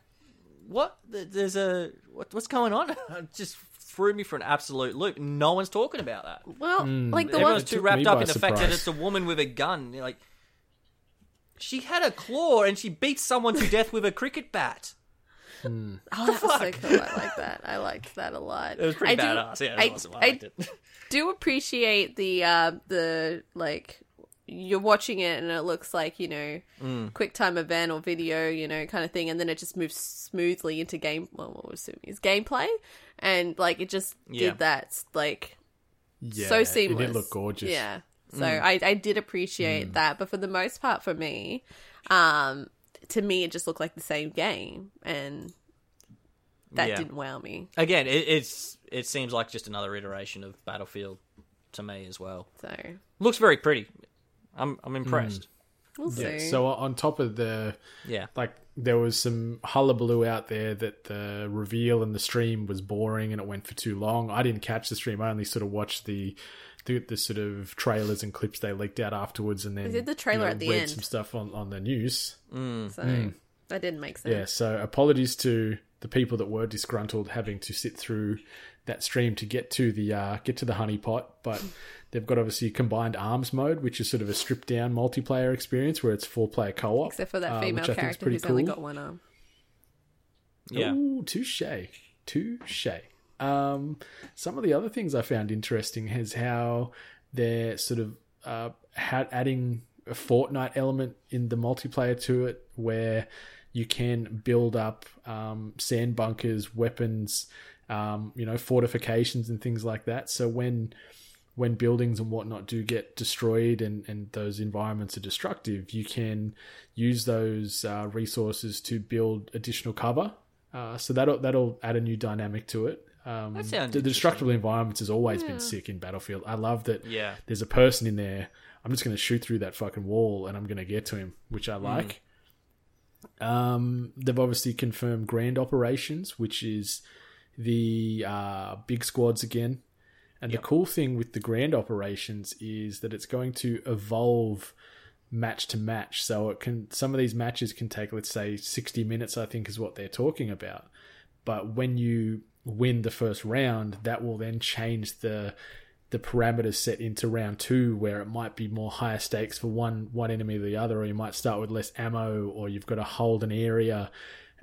what? There's a what, what's going on? Just threw me for an absolute loop. No one's talking about that. Well, like the Everyone's one. too wrapped up by in the fact that it's a woman with a gun. Like, she had a claw and she beats someone to death with a cricket bat. Oh, that was so cool. I like that. I liked that a lot. It was pretty I do- badass. Yeah, it was I, awesome. I I liked it. do appreciate the uh the like you're watching it and it looks like you know Mm. quick time event or video you know kind of thing and then it just moves smoothly into game well what was is gameplay and like it just Yeah. did that like yeah, so It seamless did look gorgeous. yeah so Mm. I, I did appreciate that but for the most part for me um to me it just looked like the same game and that Yeah. didn't wow me Again, it, it's it seems like just another iteration of Battlefield to me as well. so Looks very pretty. I'm I'm impressed. We'll Yeah. see. So on top of the Yeah. like there was some hullabaloo out there that the reveal and the stream was boring and it went for too long. I didn't catch the stream. I only sort of watched the the, the sort of trailers and clips they leaked out afterwards, and then They did the trailer at the read end. some stuff on on the news. Mm. so hmm. that didn't make sense. Yeah. So apologies to the people that were disgruntled having to sit through that stream to get to the uh, get to the honeypot, but. They've got obviously combined arms mode, which is sort of a stripped down multiplayer experience where it's four player co op. Except for that uh, female character who's only got one arm. Yeah. Ooh, touche. Touche. Um, some of the other things I found interesting is how they're sort of uh, adding a Fortnite element in the multiplayer to it, where you can build up um, sand bunkers, weapons, um, you know, fortifications and things like that. So when when buildings and whatnot do get destroyed and, and those environments are destructive, you can use those uh, resources to build additional cover. Uh, so that'll that'll add a new dynamic to it. Um, That sounds the, the destructible environments has always been sick in Battlefield. I love that. Yeah. there's a person in there. I'm just going to shoot through that fucking wall and I'm going to get to him, which. I like. Um, they've obviously confirmed grand operations, which is the uh, big squads again. And the cool thing with the grand operations is that it's going to evolve match to match. So it can some of these matches can take let's say 60 minutes I think is what they're talking about. But when you win the first round, that will then change the the parameters set into round two where it might be more higher stakes for one one enemy or the other, or you might start with less ammo, or you've got to hold an area.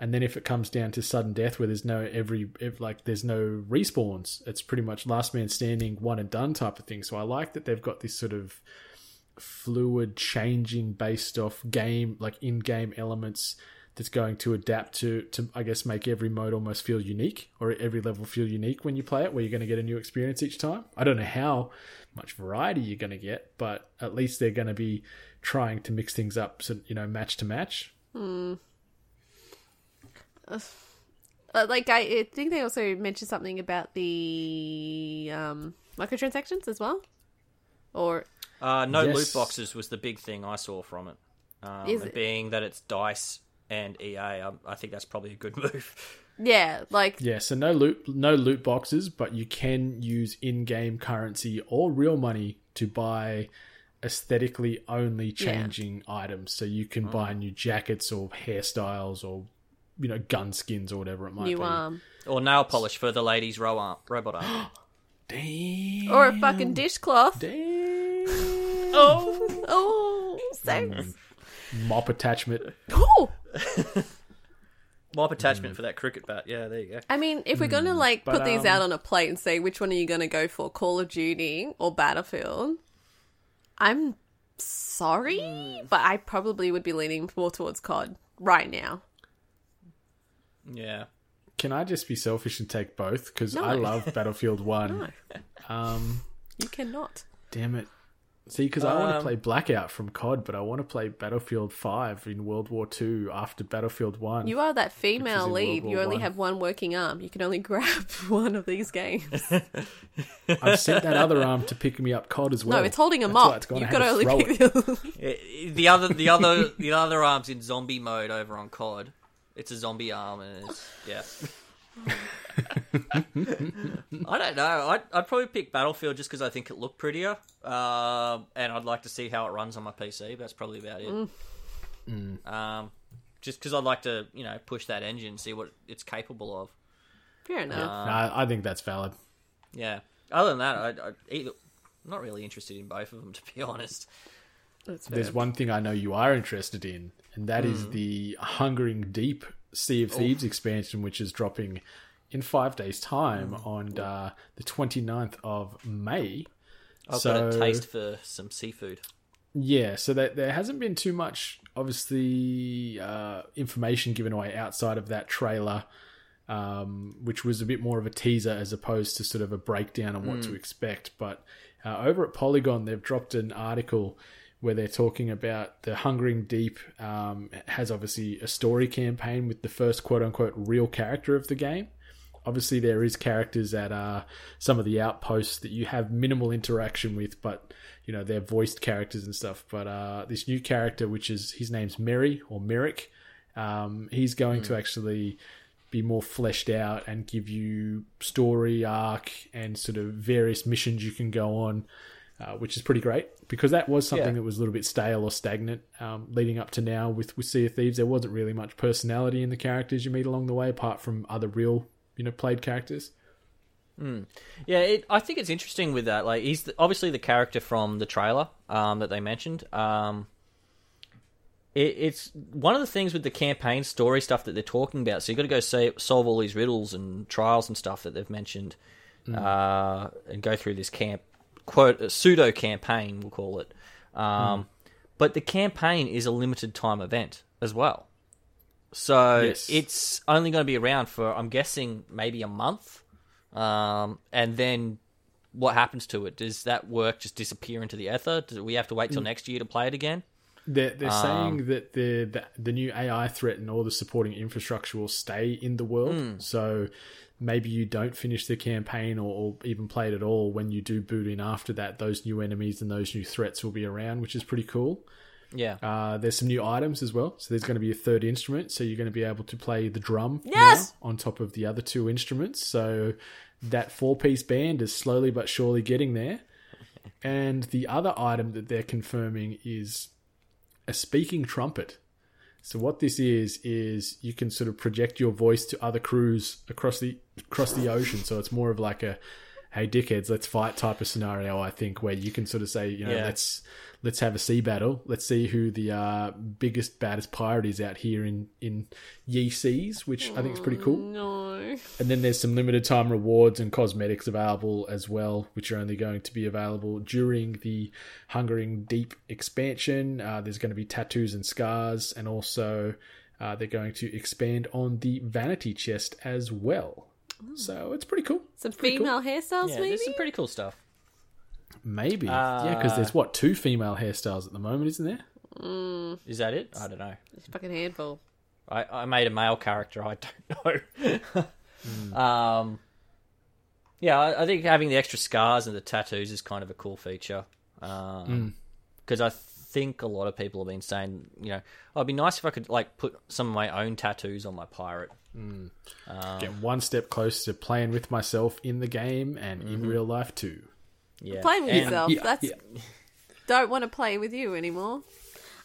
And then if it comes down to sudden death where there's no every if like there's no respawns, it's pretty much last man standing, one and done type of thing. So I like that they've got this sort of fluid changing based off game like in game elements that's going to adapt to to I guess make every mode almost feel unique or every level feel unique when you play it where you're going to get a new experience each time. I don't know how much variety you're going to get, but at least they're going to be trying to mix things up so you know match to match. Uh, like I, I think they also mentioned something about the um, microtransactions as well, or Uh, no Yes. loot boxes was the big thing I saw from it. Um, Is it? being that it's Dice and EA, I, um, I think that's probably a good move. yeah, like Yeah, so no loot no loot boxes, but you can use in-game currency or real money to buy aesthetically only changing items. So you can buy new jackets or hairstyles or you know gun skins or whatever it might new be. arm or nail polish for the ladies' ro- arm, robot arm. Damn. or a fucking dishcloth. Damn. Oh, oh, sex. Mop attachment. Ooh. Mop attachment for that cricket bat. Yeah, there you go. I mean, if we're gonna like but, put these um, out on a plate and say which one are you gonna go for, Call of Duty or Battlefield, I'm sorry, but I probably would be leaning more towards COD right now. Yeah. Can I just be selfish and take both? Because I love Battlefield One. No, Um, you cannot. damn it. See, because I want to Um, play Blackout from COD, but I want to play Battlefield Five in World War Two after Battlefield One. You are that female lead. You only One. have one working arm. You can only grab one of these games. I've sent that other arm to pick me up COD as well. no, it's holding a That's mop. You've got to only pick the. The other, the other, the other arm's in zombie mode over on COD. It's a zombie arm, and it's, yeah. I don't know. I'd, I'd probably pick Battlefield just because I think it looked prettier, um, and I'd like to see how it runs on my PC. That's probably about it. Um, just because I'd like to, you know, push that engine, and see what it's capable of. Fair enough. Nah, I think that's valid. Yeah. Other than that, I, I either, I'm not really interested in both of them, to be honest. That's. There's one thing I know you are interested in, and that is the Hungering Deep Sea of Thieves expansion, which is dropping in five days' time on uh, the 29th of May. I've so, got a taste for some seafood. Yeah, so that there hasn't been too much, obviously, uh, information given away outside of that trailer, um, which was a bit more of a teaser as opposed to sort of a breakdown on what to expect. But uh, over at Polygon, they've dropped an article where they're talking about the Hungering Deep um, has obviously a story campaign with the first quote unquote real character of the game. obviously there is characters at uh, some of the outposts that you have minimal interaction with, but you know they're voiced characters and stuff. But uh, this new character, which is his name's Merry or Merrick, um, he's going to actually be more fleshed out and give you story arc and sort of various missions you can go on, uh, which is pretty great because that was something Yeah. that was a little bit stale or stagnant um, leading up to now with with Sea of Thieves. There wasn't really much personality in the characters you meet along the way, apart from other real you know played characters. Yeah, it, I think it's interesting with that. Like, he's the, obviously the character from the trailer um, that they mentioned. Um, it, it's one of the things with the campaign story stuff that they're talking about. So you've got to go say, solve all these riddles and trials and stuff that they've mentioned, uh, and go through this camp quote a pseudo campaign, we'll call it. Um, But the campaign is a limited time event as well. So Yes. it's only going to be around for, I'm guessing, maybe a month. Um, and then what happens to it? Does that work just disappear into the ether? Do we have to wait till next year to play it again? They're, they're Um, saying that the, the the new AI threat and all the supporting infrastructure will stay in the world. Hmm. So maybe you don't finish the campaign or, or even play it at all. When you do boot in after that, those new enemies and those new threats will be around, which is pretty cool. Yeah. Uh, there's some new items as well. So there's going to be a third instrument. So you're going to be able to play the drum Yes! now on top of the other two instruments. So that four piece band is slowly but surely getting there. And the other item that they're confirming is a speaking trumpet. So what this is is you can sort of project your voice to other crews across the across the ocean. So it's more of like a hey dickheads, let's fight type of scenario, I think, where you can sort of say, you know, Yeah. let's let's have a sea battle. Let's see who the uh, biggest, baddest pirate is out here in in ye seas, which I think is pretty cool. No. And then there's some limited time rewards and cosmetics available as well, which are only going to be available during the Hungering Deep expansion. Uh, there's going to be tattoos and scars, and also uh, they're going to expand on the vanity chest as well. So it's pretty cool. Some Pretty cool. female hairstyles, Yeah, maybe? there's some pretty cool stuff. Maybe. yeah, because there's what, two female hairstyles at the moment, isn't there? Mm. Is that it? I don't know. It's fucking handful. I, I made a male character. I don't know. Hmm. Um, yeah, I, I think having the extra scars and the tattoos is kind of a cool feature. Um, hmm. Because I think a lot of people have been saying, you know, oh, it'd be nice if I could like put some of my own tattoos on my pirate. Get one step closer to playing with myself in the game and in real life too. Yeah, Playing with And- yourself. Yeah, That's yeah. don't want to play with you anymore.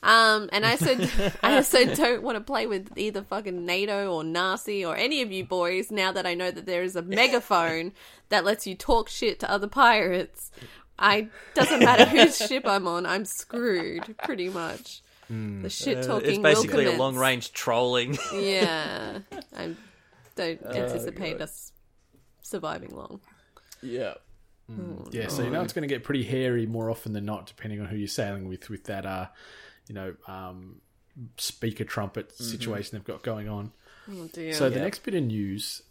Um, and I said, I also don't want to play with either fucking NATO or Nazi or any of you boys. Now that I know that there is a megaphone that lets you talk shit to other pirates, I doesn't matter whose ship I'm on, I'm screwed pretty much. The shit Uh, talking. it's basically will a long range trolling. Yeah, I don't anticipate us surviving long. yeah. Yeah, so you know it's going to get pretty hairy more often than not, depending on who you're sailing with, with that, uh, you know, um, speaker trumpet situation they've got going on. Oh dear. So the next bit of news,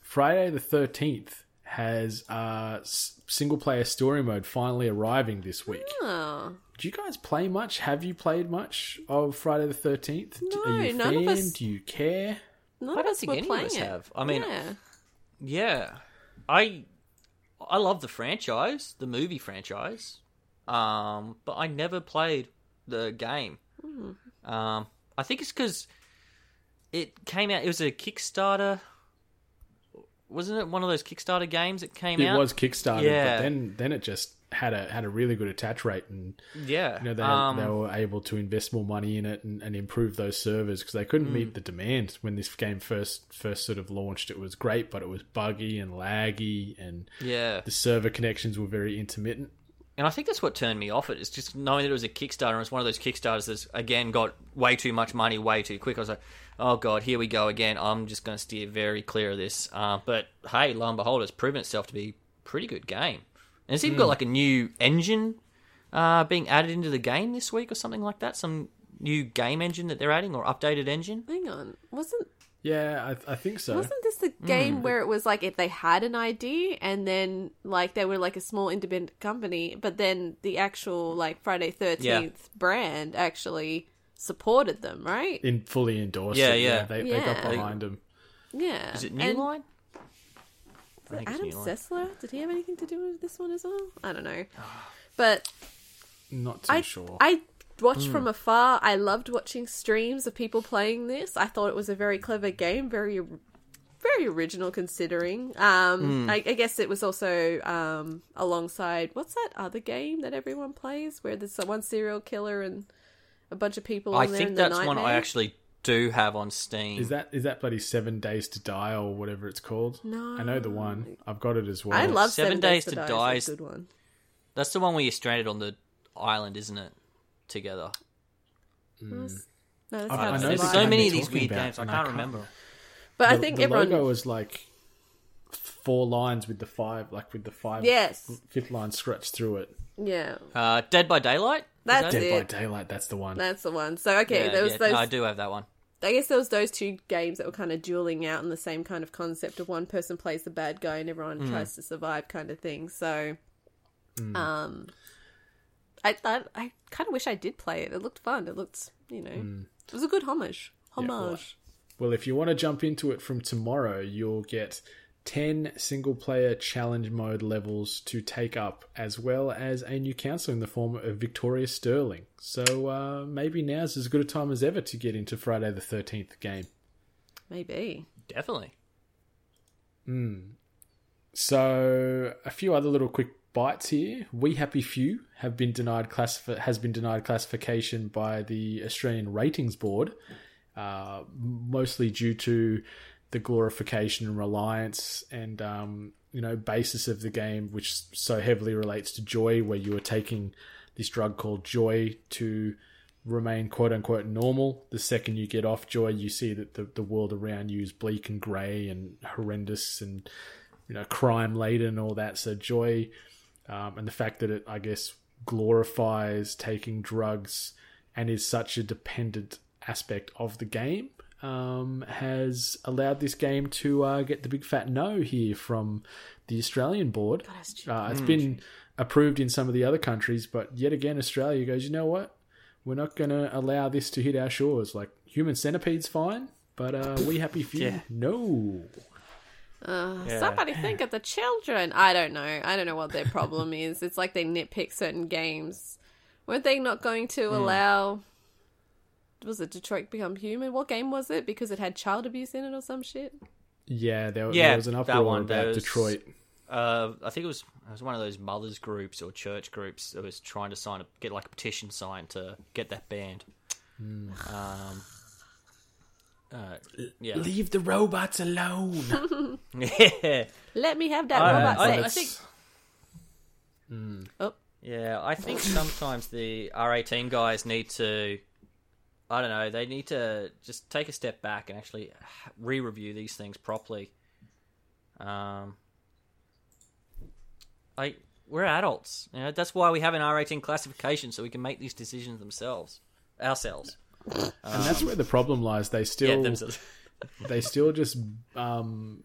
Friday the thirteenth has uh, single player story mode finally arriving this week. oh. Do you guys play much? Have you played much of Friday the thirteenth? Are you a No, none of us- Do you care? None I of don't us think were any of playing us it. have. I mean, yeah. Yeah, I I love the franchise, the movie franchise, um, but I never played the game. Um, I think it's because it came out. It was a Kickstarter, wasn't it? One of those Kickstarter games that came It out. It was Kickstarter, Yeah. but then then it just had a had a really good attach rate and yeah. you know they, um, they were able to invest more money in it and, and improve those servers because they couldn't Mm. meet the demand when this game first first sort of launched it was great but it was buggy and laggy and yeah. the server connections were very intermittent And I think that's what turned me off it. It's just knowing that it was a Kickstarter and it's one of those Kickstarters that's again got way too much money way too quick. I was like, oh god, here we go again. I'm just going to steer very clear of this. Uh, but hey, lo and behold, it's proven itself to be a pretty good game. And it's even got like a new engine uh, being added into the game this week or something like that. Some new game engine that they're adding or updated engine. Hang on. Wasn't yeah I, I think so wasn't this the Hmm. game where it was like if they had an ID and then like they were like a small independent company, but then the actual like Friday Thirteenth brand actually supported them, right? in fully endorsed Yeah, it, yeah. they, they got behind them Yeah. Is it New And- Line? I think it's Adam New Sessler? Did he have anything to do with this one as well? I don't know. But Not too I sure. I watched from afar. I loved watching streams of people playing this. I thought it was a very clever game, very very original considering. Um, I, I guess it was also um, alongside what's that other game that everyone plays where there's one serial killer and a bunch of people. I in there think in the that's one I actually do have on Steam. Is that is that bloody Seven Days to Die or whatever it's called? No. I know the one. I've got it as well. I love Seven Seven, Days, Days to to Die. Die It's a is- good one. That's the one where you're stranded on the island, isn't it? Together. No, that's I- how I it's know There's so many of these weird about, games. I can't can't- remember. But I think the everyone. logo was like four lines with the five, like with the five, Yes. fifth line scratched through it. Yeah, Uh, Dead by Daylight. Is That's that it. By Daylight, that's the one. that's the one. So okay, Yeah, there was yeah, those. no, I do have that one. I guess there was those two games that were kind of dueling out in the same kind of concept of one person plays the bad guy and everyone Hmm. tries to survive kind of thing. So, Hmm. um, I I, I kind of wish I did play it. It looked fun. It looked, you know, Hmm. it was a good homage. Yeah, well, Homage. Well, if you want to jump into it from tomorrow, you'll get 10 single player challenge mode levels to take up, as well as a new counselor in the form of Victoria Sterling. So uh, maybe now's as good a time as ever to get into Friday the 13th game. Maybe. Definitely. So a few other little quick bites here. We Happy Few have been denied classif- has been denied classification by the Australian Ratings Board, uh, mostly due to the glorification and reliance and um, you know basis of the game, which so heavily relates to joy, where you are taking this drug called joy to remain quote unquote normal. The second you get off joy, you see that the, the world around you is bleak and grey and horrendous and you know crime laden and all that. So joy um, and the fact that it, I guess, glorifies taking drugs and is such a dependent aspect of the game um, has allowed this game to uh, get the big fat no here from the Australian board. Uh, it's been approved in some of the other countries, but yet again, Australia goes, you know what? We're not going to allow this to hit our shores. Like human centipede's fine, but uh, we happy few, Yeah. no. Yeah. Somebody think of the children. I don't know. I don't know what their problem is. It's like they nitpick certain games. Weren't they not going to Hmm. allow? Was it Detroit Become Human? What game was it? Because it had child abuse in it or some shit. Yeah, there, Yeah, there was an that uproar one, about there was- Detroit. Uh, I think it was it was one of those mothers groups or church groups that was trying to sign a, get like a petition signed to get that banned. Hmm. Um, uh, yeah, Leave the robots alone. yeah, Let me have that I- robot I- I sex. think- Oh, yeah. I think sometimes the R eighteen guys need to. I don't know. They need to just take a step back and actually re-review these things properly. Um, I we're adults. You know, that's why we have an R eighteen classification so we can make these decisions themselves, ourselves. and that's where the problem lies. They still themselves. they still just um,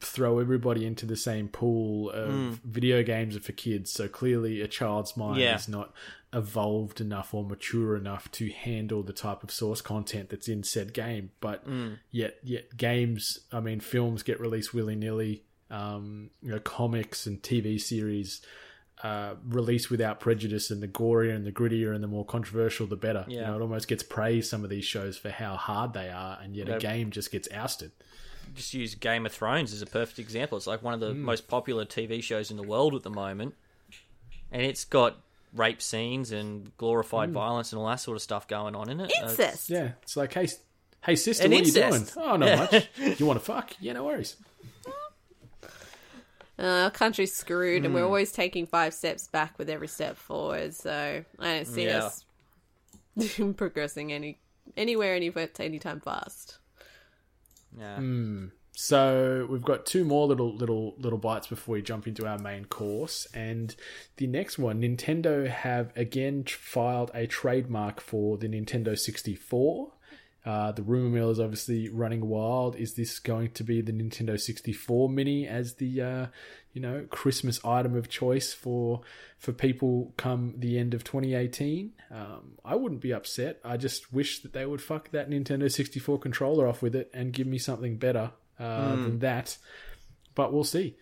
throw everybody into the same pool of video games are for kids. So clearly, a child's mind Yeah. is not evolved enough or mature enough to handle the type of source content that's in said game. But yet, yet games, I mean, films get released willy nilly. Um, you know, comics and TV series uh, released without prejudice, and the gorier and the grittier and the more controversial, the better. You Yeah. know, it almost gets praised some of these shows for how hard they are, and yet a game just gets ousted. just use Game of Thrones as a perfect example. It's like one of the most popular TV shows in the world at the moment, and it's got rape scenes and glorified violence and all that sort of stuff going on in it. Incest. Yeah, it's like, hey, hey, sister, And what are you doing? Oh, not Yeah. much. You want to fuck? Yeah, no worries. Uh, our country's screwed, and we're Hmm. always taking five steps back with every step forward. So I don't see Yeah. us progressing any anywhere, anywhere, anytime fast. yeah. So we've got two more little little little bites before we jump into our main course, and the next one, Nintendo have again filed a trademark for the Nintendo 64. Uh, the rumor mill is obviously running wild. Is this going to be the Nintendo 64 Mini as the uh, you know Christmas item of choice for for people come the end of 2018? Um, I wouldn't be upset. I just wish that they would fuck that Nintendo 64 controller off with it and give me something better uh, than that. but we'll see.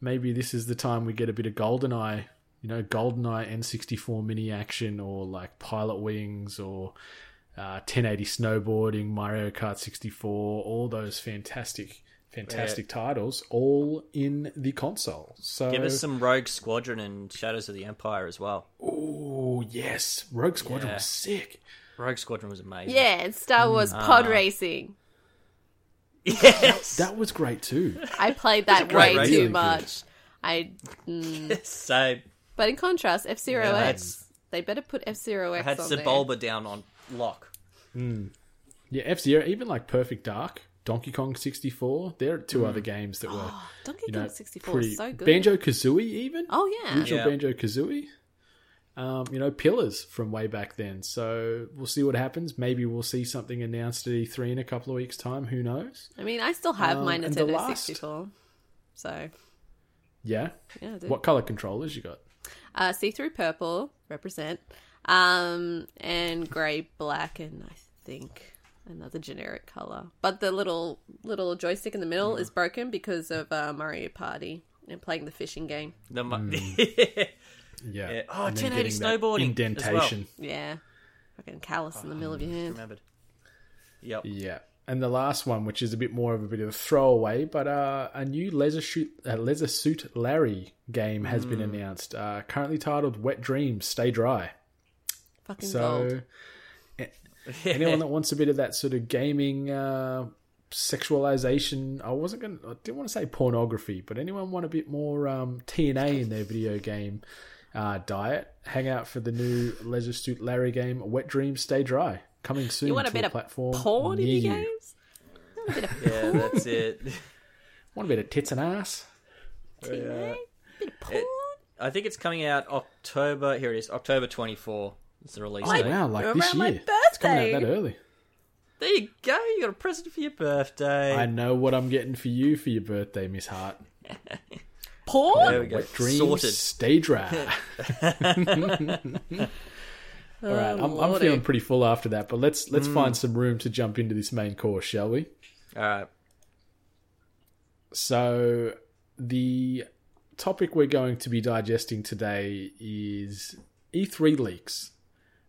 Maybe this is the time we get a bit of GoldenEye, you know, GoldenEye N64 mini action, or like Pilot Wings, or uh, 1080 snowboarding, Mario Kart 64, all those fantastic, fantastic titles, all in the console. So Give us some Rogue Squadron and Shadows of the Empire as well. Oh yes, Rogue Squadron Yeah. was sick. Rogue Squadron was amazing. Yeah, and Star Wars Mm. pod Ah. racing. Yes. That was great too. I played that great way race. too Really good. much. I, mm. so but in contrast, F Zero Yeah, I X, they better put F Zero I X had on there. Sebulba down on lock. Yeah, F Zero, even like Perfect Dark, Donkey Kong 64. There are two other games that were Donkey you know Kong 64 pretty is so good. Banjo Kazooie even. oh yeah, original Yeah. Banjo Kazooie. Um, you know, pillars from way back then. So we'll see what happens. Maybe we'll see something announced at E3 in a couple of weeks' time. Who knows? I mean, I still have my Um, and the Nintendo last- 64. So Yeah. yeah, What color controllers you got? Uh, see-through purple represent, um, and grey, black, and I think another generic color. But the little little joystick in the middle is broken because of uh, Mario Party and playing the fishing game. The mu- Hmm. Yeah. Yeah. Oh, 1080 getting that snowboarding as Indentation. Yeah, fucking callus in the middle of your hand. remembered. Yep. Yeah. And the last one, which is a bit more of a bit of a throwaway, but uh, a new Leisure Suit, uh, Leisure Suit Larry game has been Hmm. announced. Uh, currently titled Wet Dreams Stay Dry. Fucking So, gold. a- anyone that wants a bit of that sort of gaming uh, sexualization, I wasn't going. to I didn't want to say pornography, but anyone want a bit more um, TNA in their video game uh, diet? Hang out for the new Leisure Suit Larry game, Wet Dreams Stay Dry, coming soon. You want a to bit a of platform porn in near your you. games? Yeah, that's it. Want a bit of tits and ass? Yeah, Bit of porn? I think it's coming out October. Here it is, October 24. It's the release Oh, date. wow, like this around my year. It's coming out that early. There you go. You got a present for your birthday. I know what I'm getting for you for your birthday, Miss Hart. Porn? There we go. Wet dreams, Sorted. stay dry. All right, I'm, I'm lordy. feeling pretty full after that, but let's let's find some room to jump into this main course, shall we? All right. So, the topic we're going to be digesting today is E3 leaks.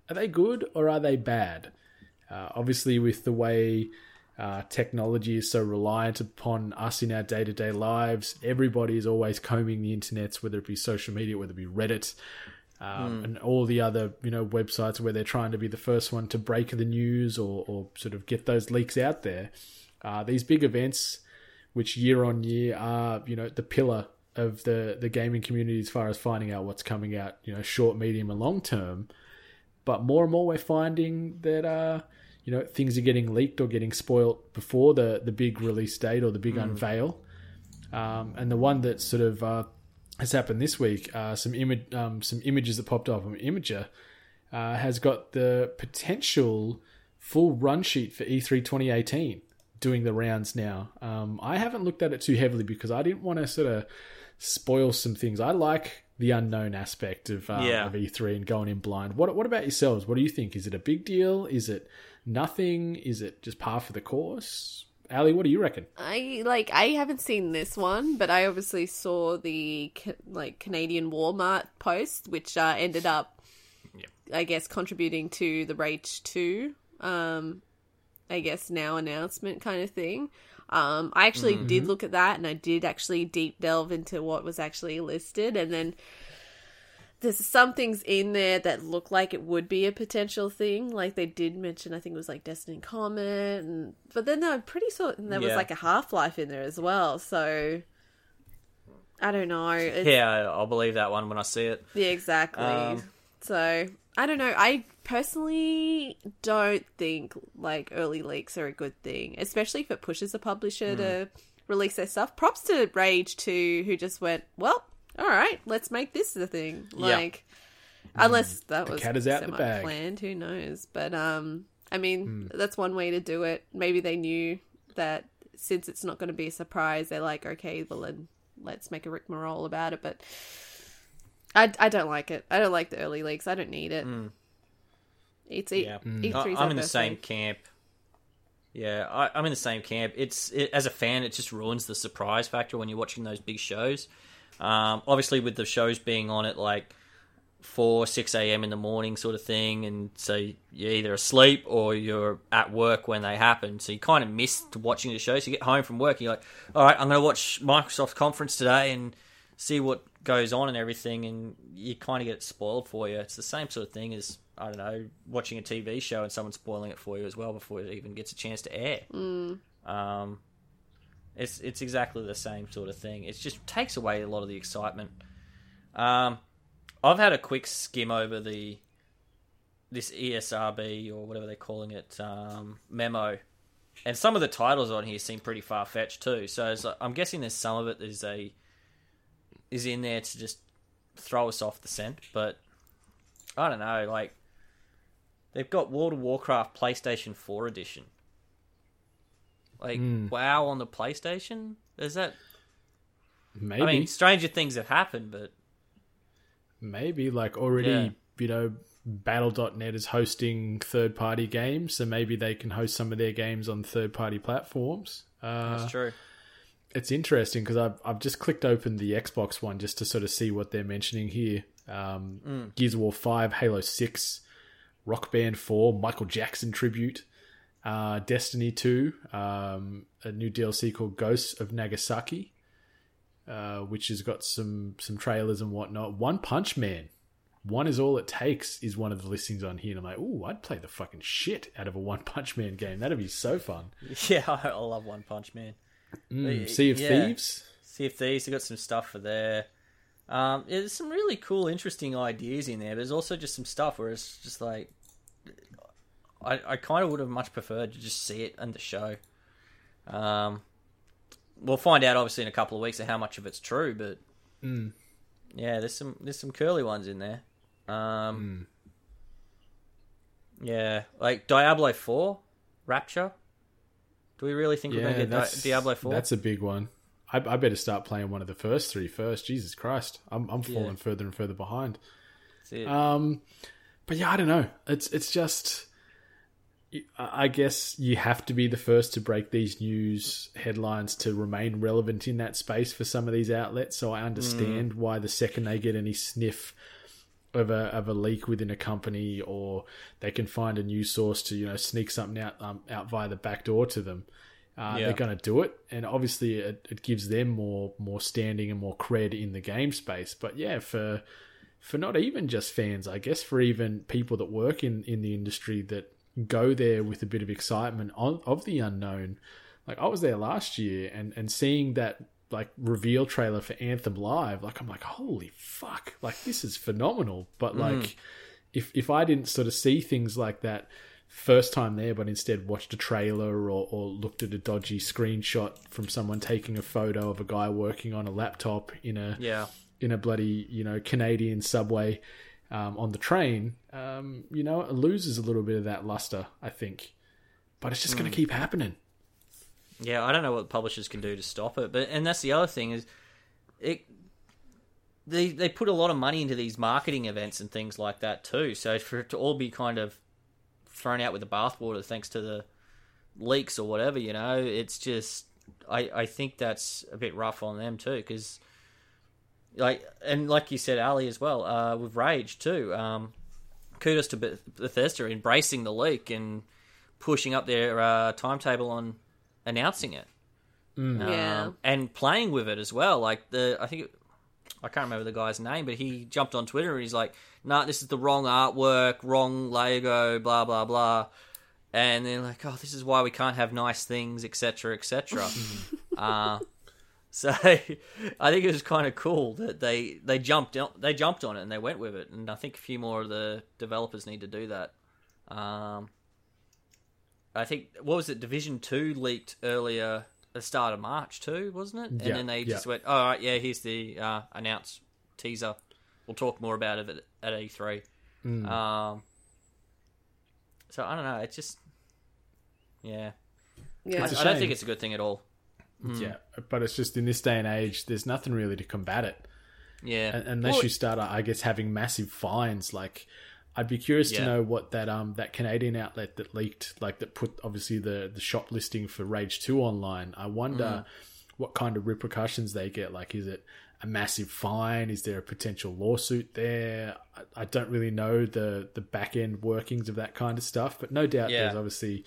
Are they good or are they bad? Uh, obviously, with the way uh, technology is so reliant upon us in our day to day lives, everybody is always combing the internets, whether it be social media, whether it be Reddit, um, and all the other you know websites where they're trying to be the first one to break the news or, or sort of get those leaks out there. Uh, these big events, which year on year are you know the pillar of the the gaming community as far as finding out what's coming out, you know, short, medium, and long term. But more and more, we're finding that uh, you know things are getting leaked or getting spoilt before the the big release date or the big unveil. Um, and the one that sort of uh, has happened this week, uh, some image, um, some images that popped up on Imgur, uh, has got the potential full run sheet for E E3 2018 doing the rounds now. Um, I haven't looked at it too heavily because I didn't want to sort of spoil some things. I like the unknown aspect of, uh, Yeah. of E3 and going in blind. What What about yourselves? What do you think? Is it a big deal? Is it nothing? Is it just par for the course? Ally, what do you reckon? I like I haven't seen this one, but I obviously saw the like Canadian Walmart post, which uh, ended up, I guess, contributing to the Rage Two, um, I guess now announcement kind of thing. Um, I actually did look at that, and I did actually deep delve into what was actually listed, and then there's some things in there that look like it would be a potential thing. Like they did mention, I think it was like Destiny Comet, and but then I'm pretty certain there was Yeah. like a Half Life in there as well. So I don't know. It's, Yeah, I'll believe that one when I see it. yeah, exactly. Um, so I don't know. I personally don't think like early leaks are a good thing, especially if it pushes a publisher Hmm. to release their stuff. Props to Rage 2 who just went, well, all right, let's make this the thing. Yeah. Like, unless that was cat is out the bag. planned, who knows? But um, I mean, Hmm. that's one way to do it. Maybe they knew that since it's not going to be a surprise, they're like, okay, well then let's make a Rick Morole about it. But I, I don't like it. I don't like the early leaks. I don't need it. It's e- Yeah, E3's I- our I'm in the birthday. same camp. Yeah, I, I'm in the same camp. It's it, as a fan, it just ruins the surprise factor when you're watching those big shows. Um, obviously, with the shows being on at like four, six a.m. in the morning, sort of thing, and so you're either asleep or you're at work when they happen. So you kind of miss watching the shows. You get home from work, and you're like, "All right, I'm going to watch Microsoft's conference today and see what goes on and everything," and you kind of get it spoiled for you. It's the same sort of thing as I don't know, watching a TV show and someone spoiling it for you as well before it even gets a chance to air. Um, it's it's exactly the same sort of thing. It just takes away a lot of the excitement. Um, I've had a quick skim over the this ESRB or whatever they're calling it um, memo, and some of the titles on here seem pretty far fetched too. So I'm guessing there's some of it is a is in there to just throw us off the scent, but I don't know. Like they've got World of Warcraft PlayStation 4 edition. Like WoW on the PlayStation? Is that? Maybe, I mean, stranger things have happened, but maybe like already, Yeah. you know, Battle.net is hosting third-party games, so maybe they can host some of their games on third-party platforms. Uh, that's true. it's interesting because I've, I've just clicked open the Xbox one just to sort of see what they're mentioning here. Um, Gears of War 5, Halo 6, Rock Band 4, Michael Jackson tribute, uh, Destiny 2, um, a new DLC called Ghosts of Nagasaki, uh, which has got some, some trailers and whatnot. One Punch Man. One is all it takes is one of the listings on here. And I'm like, ooh, I'd play the fucking shit out of a One Punch Man game. That'd be so fun. Yeah, I love One Punch Man. Mm, sea of yeah. Thieves. Sea of Thieves, they got some stuff for there. Um, yeah, there's some really cool, interesting ideas in there, but there's also just some stuff where it's just like, I, I kind of would have much preferred to just see it in the show. Um, we'll find out obviously in a couple of weeks of how much of it's true, but yeah, there's some there's some curly ones in there. Um, yeah, like Diablo Four, Rapture. Do we really think we're going to get Di- Diablo Four? That's a big one. I, I better start playing one of the first three first. Jesus Christ, I'm I'm falling Yeah. further and further behind. That's it. Um, but yeah, I don't know. It's it's just. I I guess you have to be the first to break these news headlines to remain relevant in that space for some of these outlets. So I understand why the second they get any sniff of a of a leak within a company, or they can find a news source to you know sneak something out um, out via the back door to them, uh, Yeah. they're going to do it. And obviously, it, it gives them more more standing and more cred in the game space. But yeah, for for not even just fans, I guess for even people that work in in the industry that go there with a bit of excitement on, of the unknown. Like I was there last year and and seeing that like reveal trailer for Anthem Live, like I'm like, holy fuck, like this is phenomenal. But mm. like if if I didn't sort of see things like that first time there, but instead watched a trailer or, or looked at a dodgy screenshot from someone taking a photo of a guy working on a laptop in a yeah. in a bloody you know Canadian subway um, on the train, um, you know, it loses a little bit of that luster, I think. But it's just going to keep happening. Yeah, I don't know what publishers can do to stop it, but and that's the other thing is it they they put a lot of money into these marketing events and things like that too. So for it to all be kind of thrown out with the bathwater thanks to the leaks or whatever, you know, it's just I I think that's a bit rough on them too because like and like you said, Ally as well uh, with Rage too. Um, kudos to Bethesda embracing the leak and pushing up their uh, timetable on announcing it. Yeah. Um, and playing with it as well. Like the, I think it, I can't remember the guy's name, but he jumped on Twitter and he's like, "No, this is the wrong artwork, wrong Lego, blah blah blah." And they're like, "Oh, this is why we can't have nice things, etc., etc." uh, so I think it was kind of cool that they they jumped on, they jumped on it and they went with it. And I think a few more of the developers need to do that. Um, I think what was it? Division Two leaked earlier, the start of March too, wasn't it? And Yeah, then they yeah. just went, "All right, yeah, here's the uh, announced teaser. We'll talk more about it at, at E3." Mm. Um, so I don't know. It's just, yeah, Yeah. I, It's a I don't think it's a good thing at all. Yeah, but it's just in this day and age, there's nothing really to combat it. Yeah, Un- unless Well, you start, I guess, having massive fines. Like, I'd be curious to know what that um that Canadian outlet that leaked, like that put obviously the the shop listing for Rage Two online. I wonder what kind of repercussions they get. Like, is it a massive fine? Is there a potential lawsuit there? I, I don't really know the the back end workings of that kind of stuff, but no doubt Yeah. there's obviously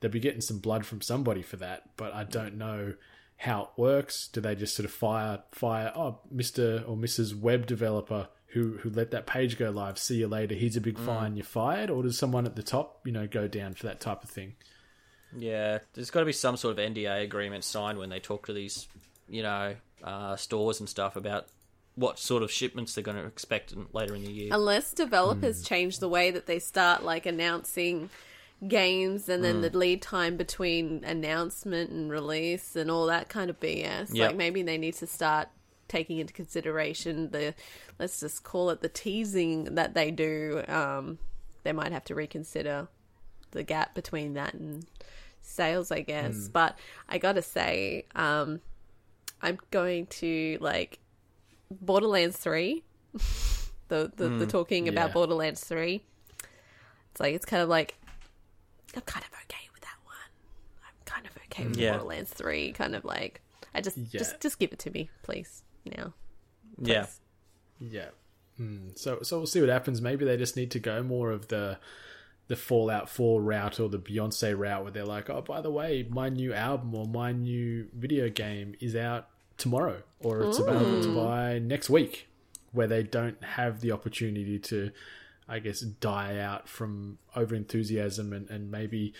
they'll be getting some blood from somebody for that. But I don't know how it works. Do they just sort of fire fire oh Mr. or Mrs. Web developer who who let that page go live, see you later, here's a big fine, you're fired, or does someone at the top, you know, go down for that type of thing? Yeah, there's got to be some sort of NDA agreement signed when they talk to these, you know, uh, stores and stuff about what sort of shipments they're going to expect in, later in the year. Unless developers change the way that they start like announcing games and then the lead time between announcement and release and all that kind of BS. Yep. Like maybe they need to start taking into consideration the let's just call it the teasing that they do. Um, they might have to reconsider the gap between that and sales, I guess. But I gotta say, um, I'm going to like Borderlands three. the the, the talking about yeah. Borderlands three. It's like it's kind of like I'm kind of okay with that one. I'm kind of okay with Yeah. Borderlands three. Kind of like I just Yeah. just just give it to me, please. Now. yeah, Yeah. Mm. So so we'll see what happens. Maybe they just need to go more of the the Fallout 4 route or the Beyonce route where they're like, oh, by the way, my new album or my new video game is out tomorrow or it's available to buy next week, where they don't have the opportunity to, I guess, die out from over enthusiasm and, and maybe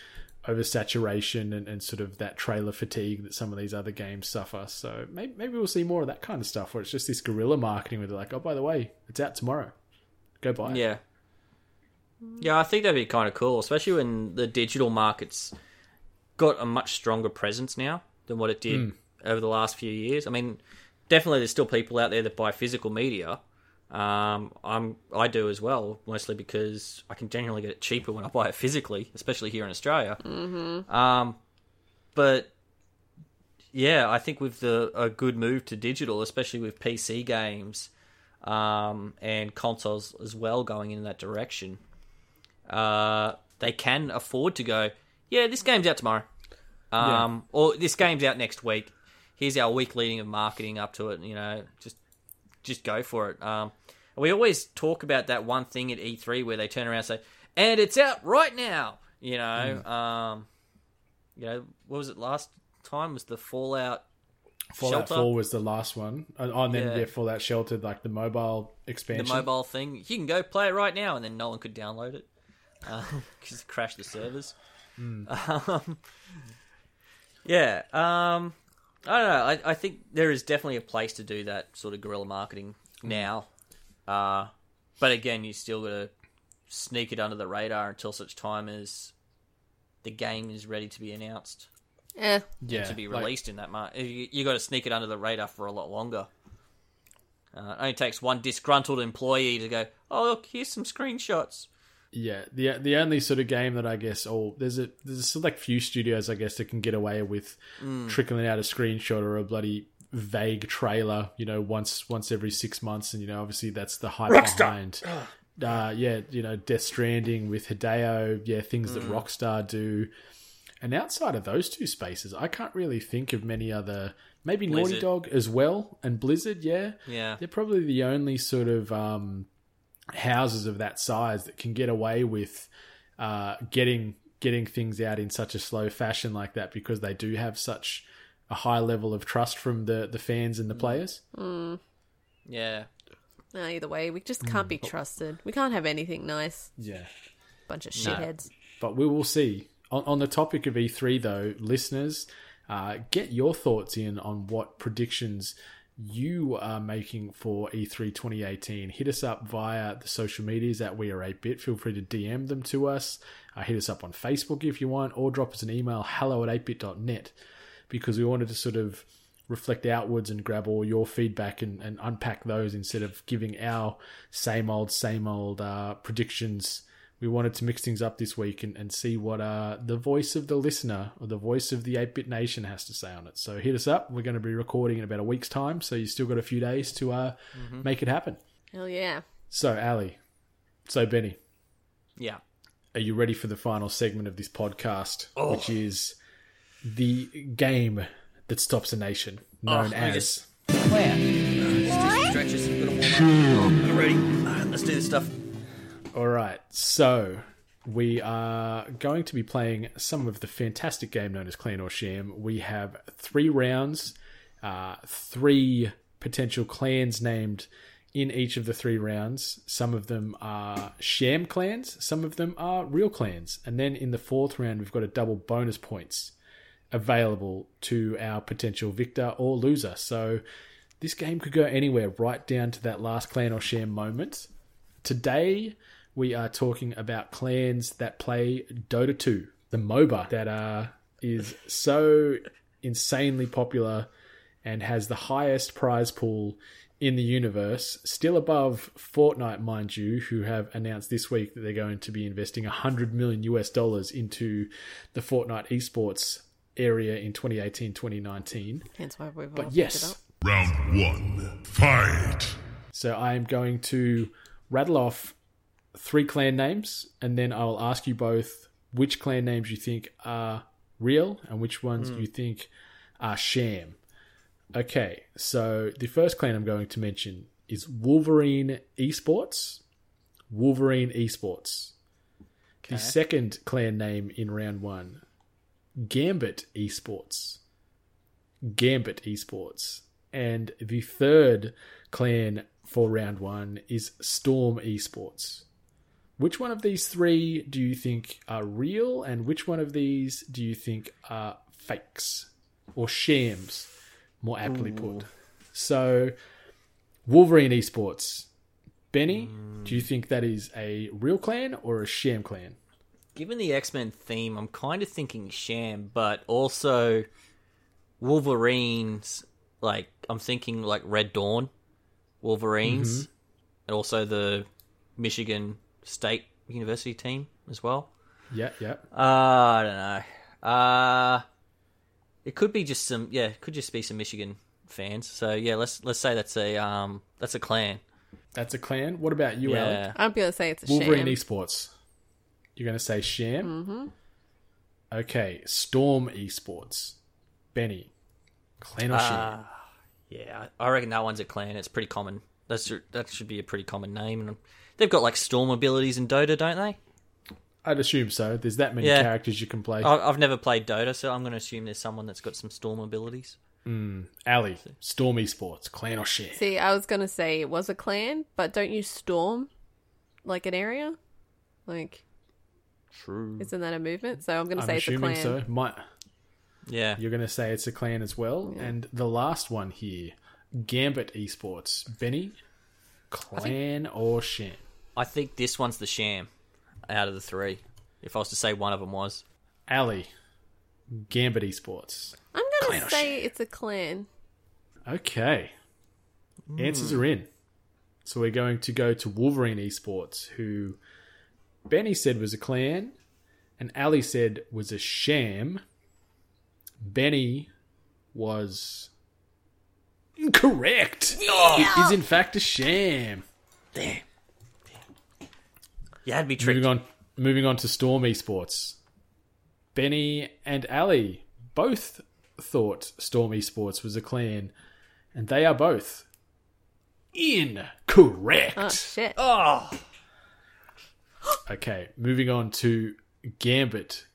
oversaturation and, and sort of that trailer fatigue that some of these other games suffer. So maybe, maybe we'll see more of that kind of stuff where it's just this guerrilla marketing where they're like, oh, by the way, it's out tomorrow. Go buy it. yeah, yeah. I think that'd be kind of cool, especially when the digital markets got a much stronger presence now than what it did hmm. over the last few years. I mean, definitely there's still people out there that buy physical media. Um, I'm I do as well, mostly because I can generally get it cheaper when I buy it physically, especially here in Australia. Mm-hmm. Um, but yeah, I think with the a good move to digital, especially with PC games um, and consoles as well going in that direction, uh, they can afford to go. Yeah, this game's out tomorrow, um, or this game's out next week. Here's our week leading of marketing up to it. You know, just just go for it. Um, we always talk about that one thing at E3 where they turn around and say, "And it's out right now." You know, um, you know, what was it last time? Was the Fallout Fallout Shelter? 4 was the last one. And, oh, and then Yeah. yeah. Fallout Sheltered, like the mobile expansion. the mobile thing? You can go play it right now, and then no one could download it because it crashed the servers. Um, yeah, um, I don't know. I, I think there is definitely a place to do that sort of guerrilla marketing now. Uh, but again, you still got to sneak it under the radar until such time as the game is ready to be announced Eh. yeah, to be like- released in that market. You, you got to sneak it under the radar for a lot longer. Uh, it only takes one disgruntled employee to go, "Oh, look, here's some screenshots." Yeah, the the only sort of game that I guess, oh, there's a there's a select few studios I guess that can get away with trickling out a screenshot or a bloody vague trailer, you know, once once every six months, and you know, obviously that's the hype behind. Uh, yeah, you know, Death Stranding with Hideo, yeah, things that Rockstar do. And outside of those two spaces, I can't really think of many other. Maybe Naughty Dog as well, and Blizzard, yeah. Yeah. They're probably the only sort of um, houses of that size that can get away with uh, getting getting things out in such a slow fashion like that because they do have such a high level of trust from the, the fans and the players. Yeah, No, either way, we just can't be trusted. We can't have anything nice. Yeah. Bunch of shitheads. But we will see. On, on the topic of E3, though, listeners, uh, get your thoughts in on what predictions you are making for E E3 2018. Hit us up via the social medias at We Are 8-Bit. Feel free to DM them to us. Uh, hit us up on Facebook if you want, or drop us an email, hello at 8bit.net, because we wanted to sort of reflect outwards and grab all your feedback and, and unpack those instead of giving our same old, same old uh, predictions we wanted to mix things up this week and, and see what uh, the voice of the listener or the voice of the 8 bit nation has to say on it. So hit us up. We're going to be recording in about a week's time, so you still got a few days to uh, make it happen. Hell yeah. So, Ally, so Benny, Yeah. Are you ready for the final segment of this podcast, which is the game that stops a nation, known let me as? just- Where? Let's do some stretches. We've warm up. I'm ready. Alright, Let's do this stuff. All right, so we are going to be playing some of the fantastic game known as Clan or Sham. We have three rounds, uh, three potential clans named in each of the three rounds. Some of them are sham clans, some of them are real clans. And then in the fourth round, we've got a double bonus points available to our potential victor or loser. So this game could go anywhere, right down to that last clan or sham moment. Today, we are talking about clans that play Dota 2, the MOBA that uh, is so insanely popular and has the highest prize pool in the universe, still above Fortnite, mind you, who have announced this week that they're going to be investing 100 million US dollars into the Fortnite esports area in 2018 2019. Hence why we've But picked yes, it up. Round one. Fight. So I am going to rattle off three clan names, and then I'll ask you both which clan names you think are real and which ones hmm. you think are sham. Okay, so the first clan I'm going to mention is Wolverine Esports. Wolverine Esports. The second clan name in round one, Gambit Esports. Gambit Esports. And the third clan for round one is Storm Esports. Which one of these three do you think are real, and which one of these do you think are fakes or shams, more aptly put? So, Wolverine Esports. Benny, do you hmm. think that is a real clan or a sham clan? Given the X Men theme, I'm kind of thinking Sham, but also Wolverines. Like I'm thinking like Red Dawn, Wolverines, mm-hmm. and also the Michigan State University team as well. Yeah, yeah. Uh, I don't know. Uh, it could be just some. Yeah, it could just be some Michigan fans. So yeah, let's let's say that's a um that's a clan. That's a clan. What about you, Alec? Yeah. I'm gonna say it's a Wolverine sham. Esports. You're going to say Sham? Mm-hmm. Okay, Storm Esports. Benny. Clan or Sham? Yeah, I reckon that one's a clan. It's pretty common. That's that should be a pretty common name. And they've got like storm abilities in Dota, don't they? I'd assume so. There's that many Yeah. characters you can play. I- I've never played Dota, so I'm going to assume there's someone that's got some storm abilities. Hmm. Ally, Storm Esports. Clan or Sham? See, I was gonna say it was a clan, but don't you storm like an area? Like, True. isn't that a movement? So I'm gonna I'm say it's a assuming clan. so. My, Yeah. you're going to say it's a clan as well. And the last one here, Gambit Esports. Benny, clan or Sham? I think this one's the sham out of the three. If I was to say one of them was. Ally, Gambit Esports. I'm gonna Clan say it's a clan. Okay. Answers are in. So we're going to go to Wolverine Esports, who Benny said was a clan, and Ally said was a sham. Benny was incorrect. It is in fact a sham. Damn. You had me tricked. Moving on, moving on to Storm Esports. Benny and Ally both thought Storm Esports was a clan, and they are both incorrect. Oh shit! Oh. Okay, moving on to Gambit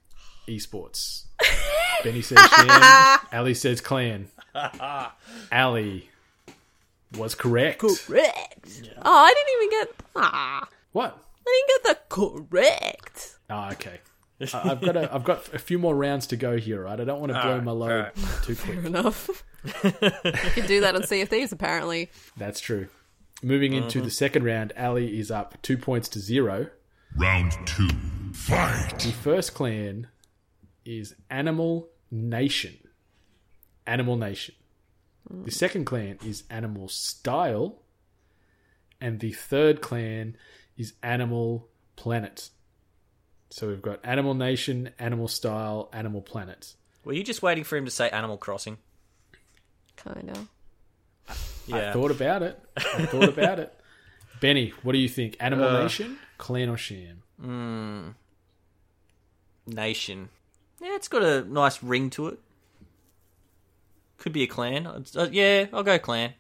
Esports. Benny says clan, Ally says Clan. Ally was correct. Correct. Oh, I didn't even get. Ah, What? I didn't get the correct. Oh, okay. I- I've got a, I've got a few more rounds to go here, right? I don't want to blow my load too quick. Fair enough. you can do that on Sea of Thieves, apparently. That's true. Moving into uh-huh. the second round, Ally is up two points to zero. Round two. Fight. The first clan is Animal Nation. Animal Nation. The second clan is Animal Style. And the third clan is Animal Planet. So we've got Animal Nation, Animal Style, Animal Planet. Were you just waiting for him to say Animal Crossing? Kind of. Yeah. I thought about it. I thought about it. Benny, what do you think? Animal Nation, Clan or Sham? Nation. Yeah, it's got a nice ring to it. Could be a clan. Uh, yeah, I'll go clan.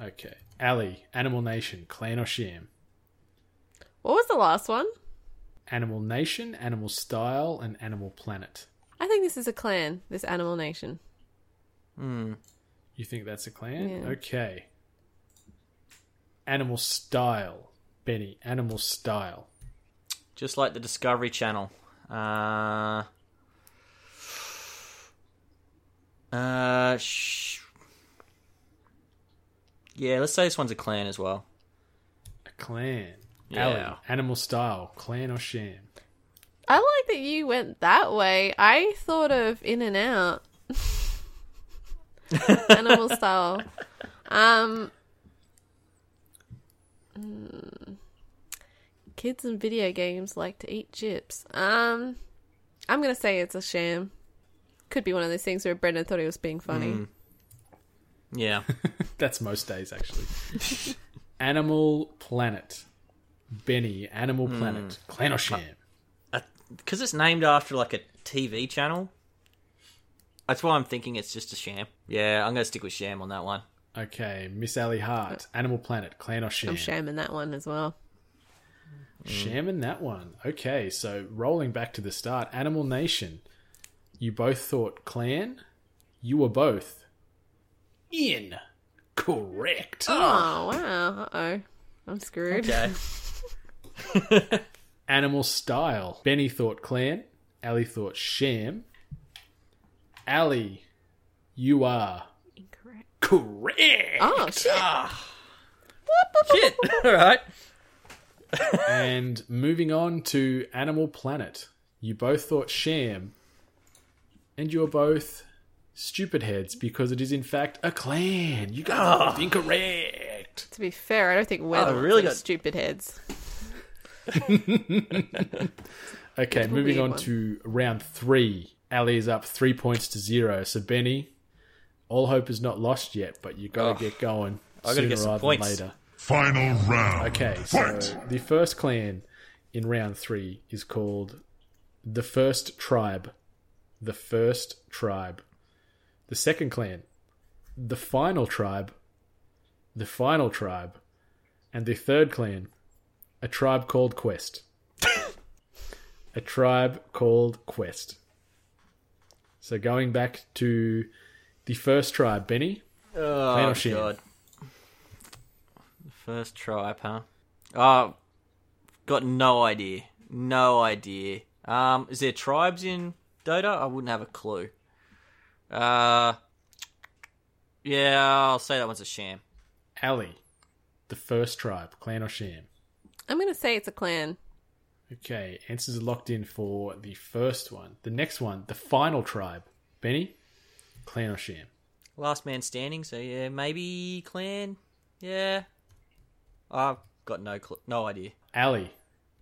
Okay. Ally, Animal Nation, Clan or Sham? What was the last one? Animal Nation, Animal Style, and Animal Planet. I think this is a clan. This Animal Nation. You think that's a clan? Yeah. Okay. Animal Style. Benny, Animal Style. Just like the Discovery Channel. Uh. Uh. Sh- yeah, let's say this one's a clan as well. A clan. Yeah. Ally, Animal Style, Clan or Sham? I like that you went that way. I thought of In and Out. Animal style. Um mm, Kids in video games like to eat chips. Um I'm gonna say it's a sham. Could be one of those things where Brendan thought he was being funny. Yeah. That's most days, actually. Animal Planet. Benny, Animal hmm. Planet, Clan or uh, Sham? Uh, because it's named after like a TV channel. That's why I'm thinking it's just a sham. Yeah, I'm going to stick with sham on that one. Okay, Miss Ally Hart, uh, Animal Planet, Clan or Sham? I'm shamming that one as well. Hmm. Shamming that one. Okay, so rolling back to the start, Animal Nation. You both thought clan. You were both incorrect. Oh wow. Uh oh. I'm screwed. Okay. Animal style. Benny thought clan. Ally thought sham. Ally, you are Incorrect. correct. Oh shit. Ah. Shit. All right. And moving on to Animal Planet. You both thought sham, and you're both stupid heads because it is in fact a clan. You guys ah. are both incorrect. To be fair, I don't think we're Oh, the really got- stupid heads. Okay, moving on one. to round three. Ally is up three points to zero. So Benny, all hope is not lost yet, but you got to get going. I gotta sooner get some rather points. than later. Final round. Okay, so Fight. the first clan in round three is called the First Tribe. The First Tribe. The second clan, the Final Tribe. The Final Tribe. And the third clan, a tribe called Quest. a tribe called Quest. So going back to the first tribe, Benny. Oh, Clan or sham? First tribe, huh? Oh, got no idea. No idea. Um, is there tribes in Dota? I wouldn't have a clue. Uh, yeah, I'll say that one's a sham. Ally, the first tribe, clan or sham? I'm gonna say it's a clan. Okay, answers are locked in for the first one. The next one, the final tribe. Benny, clan or sham? Last man standing, so yeah, maybe clan. Yeah, I've got no cl- no idea. Ally,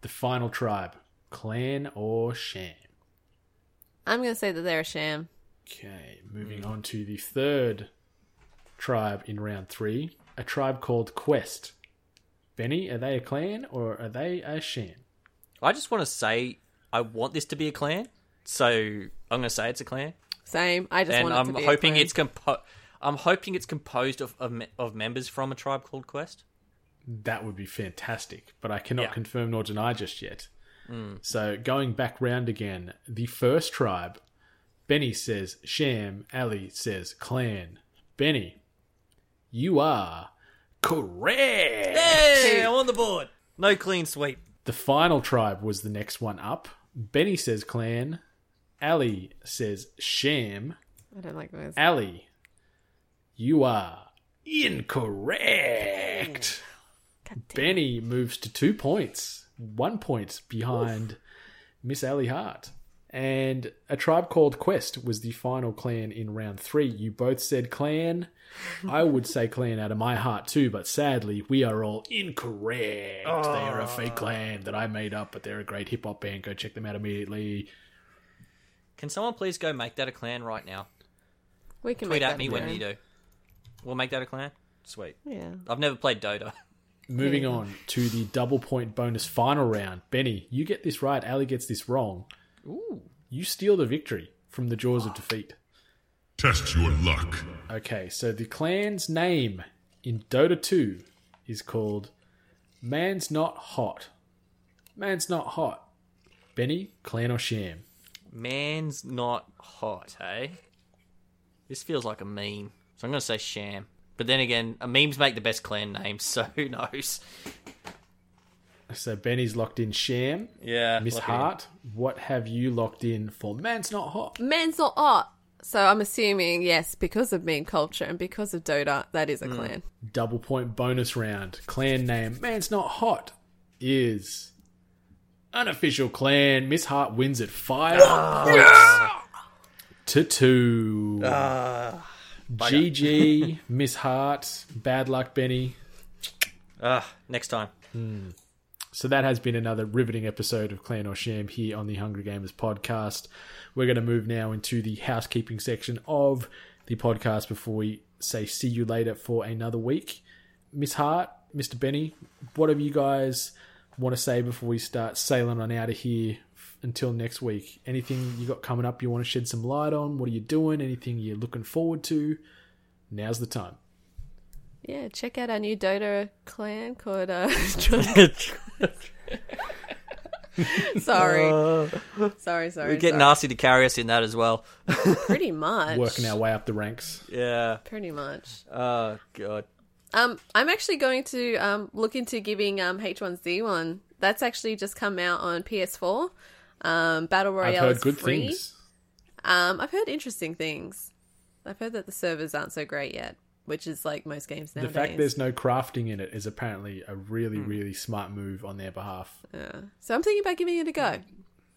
the final tribe, clan or sham? I'm gonna say that they're a sham. Okay, moving on to the third tribe in round three, a tribe called Quest. Benny, are they a clan or are they a sham? I just want to say I want this to be a clan, so I'm going to say it's a clan. Same. I just and want it I'm to be a hoping clan. it's compo- I'm hoping it's composed of, of of members from a tribe called Quest. That would be fantastic, but I cannot Yeah. confirm nor deny just yet. Hmm. So going back round again, the first tribe, Benny says sham, Ally says clan. Benny, you are correct. Hey, I'm on the board. No clean sweep. The final tribe was the next one up. Benny says clan. Ally says sham. I don't like those. Ally, you are incorrect. Benny moves to two points, one point behind Miss Ally Hart. And a tribe called Quest was the final clan in round three. You both said clan. I would say clan out of my heart too, but sadly, we are all incorrect. Oh. They are a fake clan that I made up, but they're a great hip hop band. Go check them out immediately. Can someone please go make that a clan right now? We can Tweet make at that me when you do. We'll make that a clan. Sweet. Yeah. I've never played Dota. Moving on to the double point bonus final round. Benny, you get this right. Ally gets this wrong. Ooh. You steal the victory from the jaws of defeat. Test your luck. Okay, so the clan's name in Dota 2 is called Man's Not Hot. Man's Not Hot. Benny, clan or sham? Man's not hot, hey? This feels like a meme. So I'm going to say sham. But then again, memes make the best clan names, so who knows? So Benny's locked in sham. Yeah. Miss lucky. Hart, what have you locked in for Man's Not Hot? Man's not hot. So I'm assuming, yes, because of meme culture and because of Dota, that is a hmm. clan. Double point bonus round. Clan name Man's Not Hot is unofficial clan. Miss Hart wins at five ah. points to two. Ah. GG, Miss Hart. Bad luck, Benny. Ah, next time. Hmm. So that has been another riveting episode of Clan or Sham here on the Hungry Gamers podcast. We're going to move now into the housekeeping section of the podcast before we say see you later for another week. Miss Hart, Mr. Benny, what have you guys want to say before we start sailing on out of here until next week? Anything you got coming up you want to shed some light on? What are you doing? Anything you're looking forward to? Now's the time. Yeah, check out our new Dota clan called. Uh, sorry. sorry, sorry. We get sorry. nasty to carry us in that as well. Pretty much. Working our way up the ranks. yeah. Pretty much. Oh, God. Um, I'm actually going to um, look into giving um, H1Z1. That's actually just come out on PS4. Um, Battle I've Royale heard is good free. things. Um, I've heard interesting things. I've heard that the servers aren't so great yet, which is like most games The fact there's no crafting in it is apparently a really, Hmm. really smart move on their behalf. Yeah. So I'm thinking about giving it a go.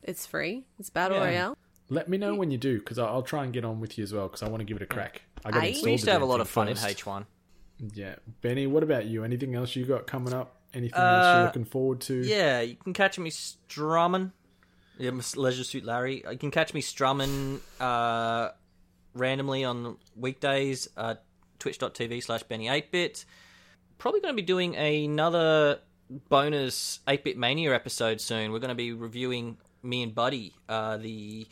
It's free. It's Battle Yeah. Royale. Let me know when you do, because I'll try and get on with you as well, because I want to give it a crack. I got Aye. installed We used to have a lot of fun in. H1. Yeah, Benny, what about you? Anything else you got coming up? Anything else Uh, you're looking forward to? Yeah, you can catch me strumming. Yeah, my Leisure Suit Larry. You can catch me strumming uh, randomly on weekdays. Uh, Twitch.tv slash Benny8bit. Probably going to be doing another bonus 8-bit Mania episode soon. We're going to be reviewing me and Buddy uh, the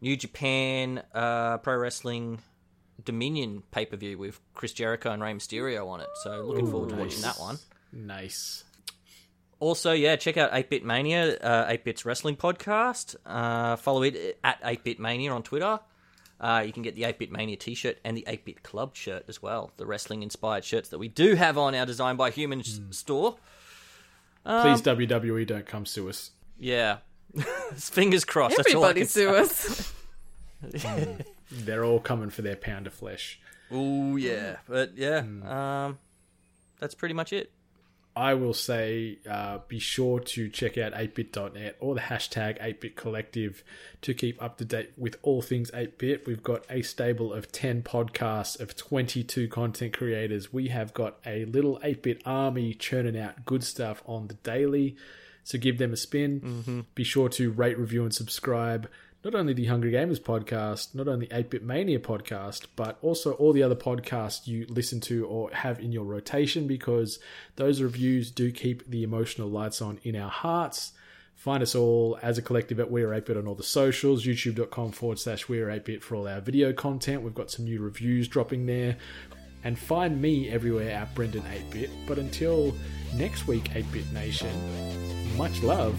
New Japan uh, Pro Wrestling Dominion pay per view with Chris Jericho and Rey Mysterio on it. So looking forward to watching that one. Nice. Also, yeah, check out 8 Bit Mania, uh, 8 Bits Wrestling Podcast. Uh, follow it at 8 Bit Mania on Twitter. Uh, you can get the 8 Bit Mania t shirt and the 8 Bit Club shirt as well. The wrestling inspired shirts that we do have on our Design by Humans store. Um, Please, WWE, don't come sue us. Yeah. Fingers crossed. That's all I Everybody can sue say. us. They're all coming for their pound of flesh. Oh, yeah. But yeah, um, that's pretty much it. I will say uh, be sure to check out 8bit.net or the hashtag 8bit collective to keep up to date with all things 8bit. We've got a stable of 10 podcasts of 22 content creators. We have got a little 8bit army churning out good stuff on the daily. So give them a spin. Be sure to rate, review, and subscribe. Not only the Hungry Gamers podcast, not only 8 Bit Mania podcast, but also all the other podcasts you listen to or have in your rotation because those reviews do keep the emotional lights on in our hearts. Find us all as a collective at We're 8bit on all the socials, youtube.com forward slash We're 8bit for all our video content. We've got some new reviews dropping there. And find me everywhere at Brendan 8bit. But until next week, 8bit Nation, much love.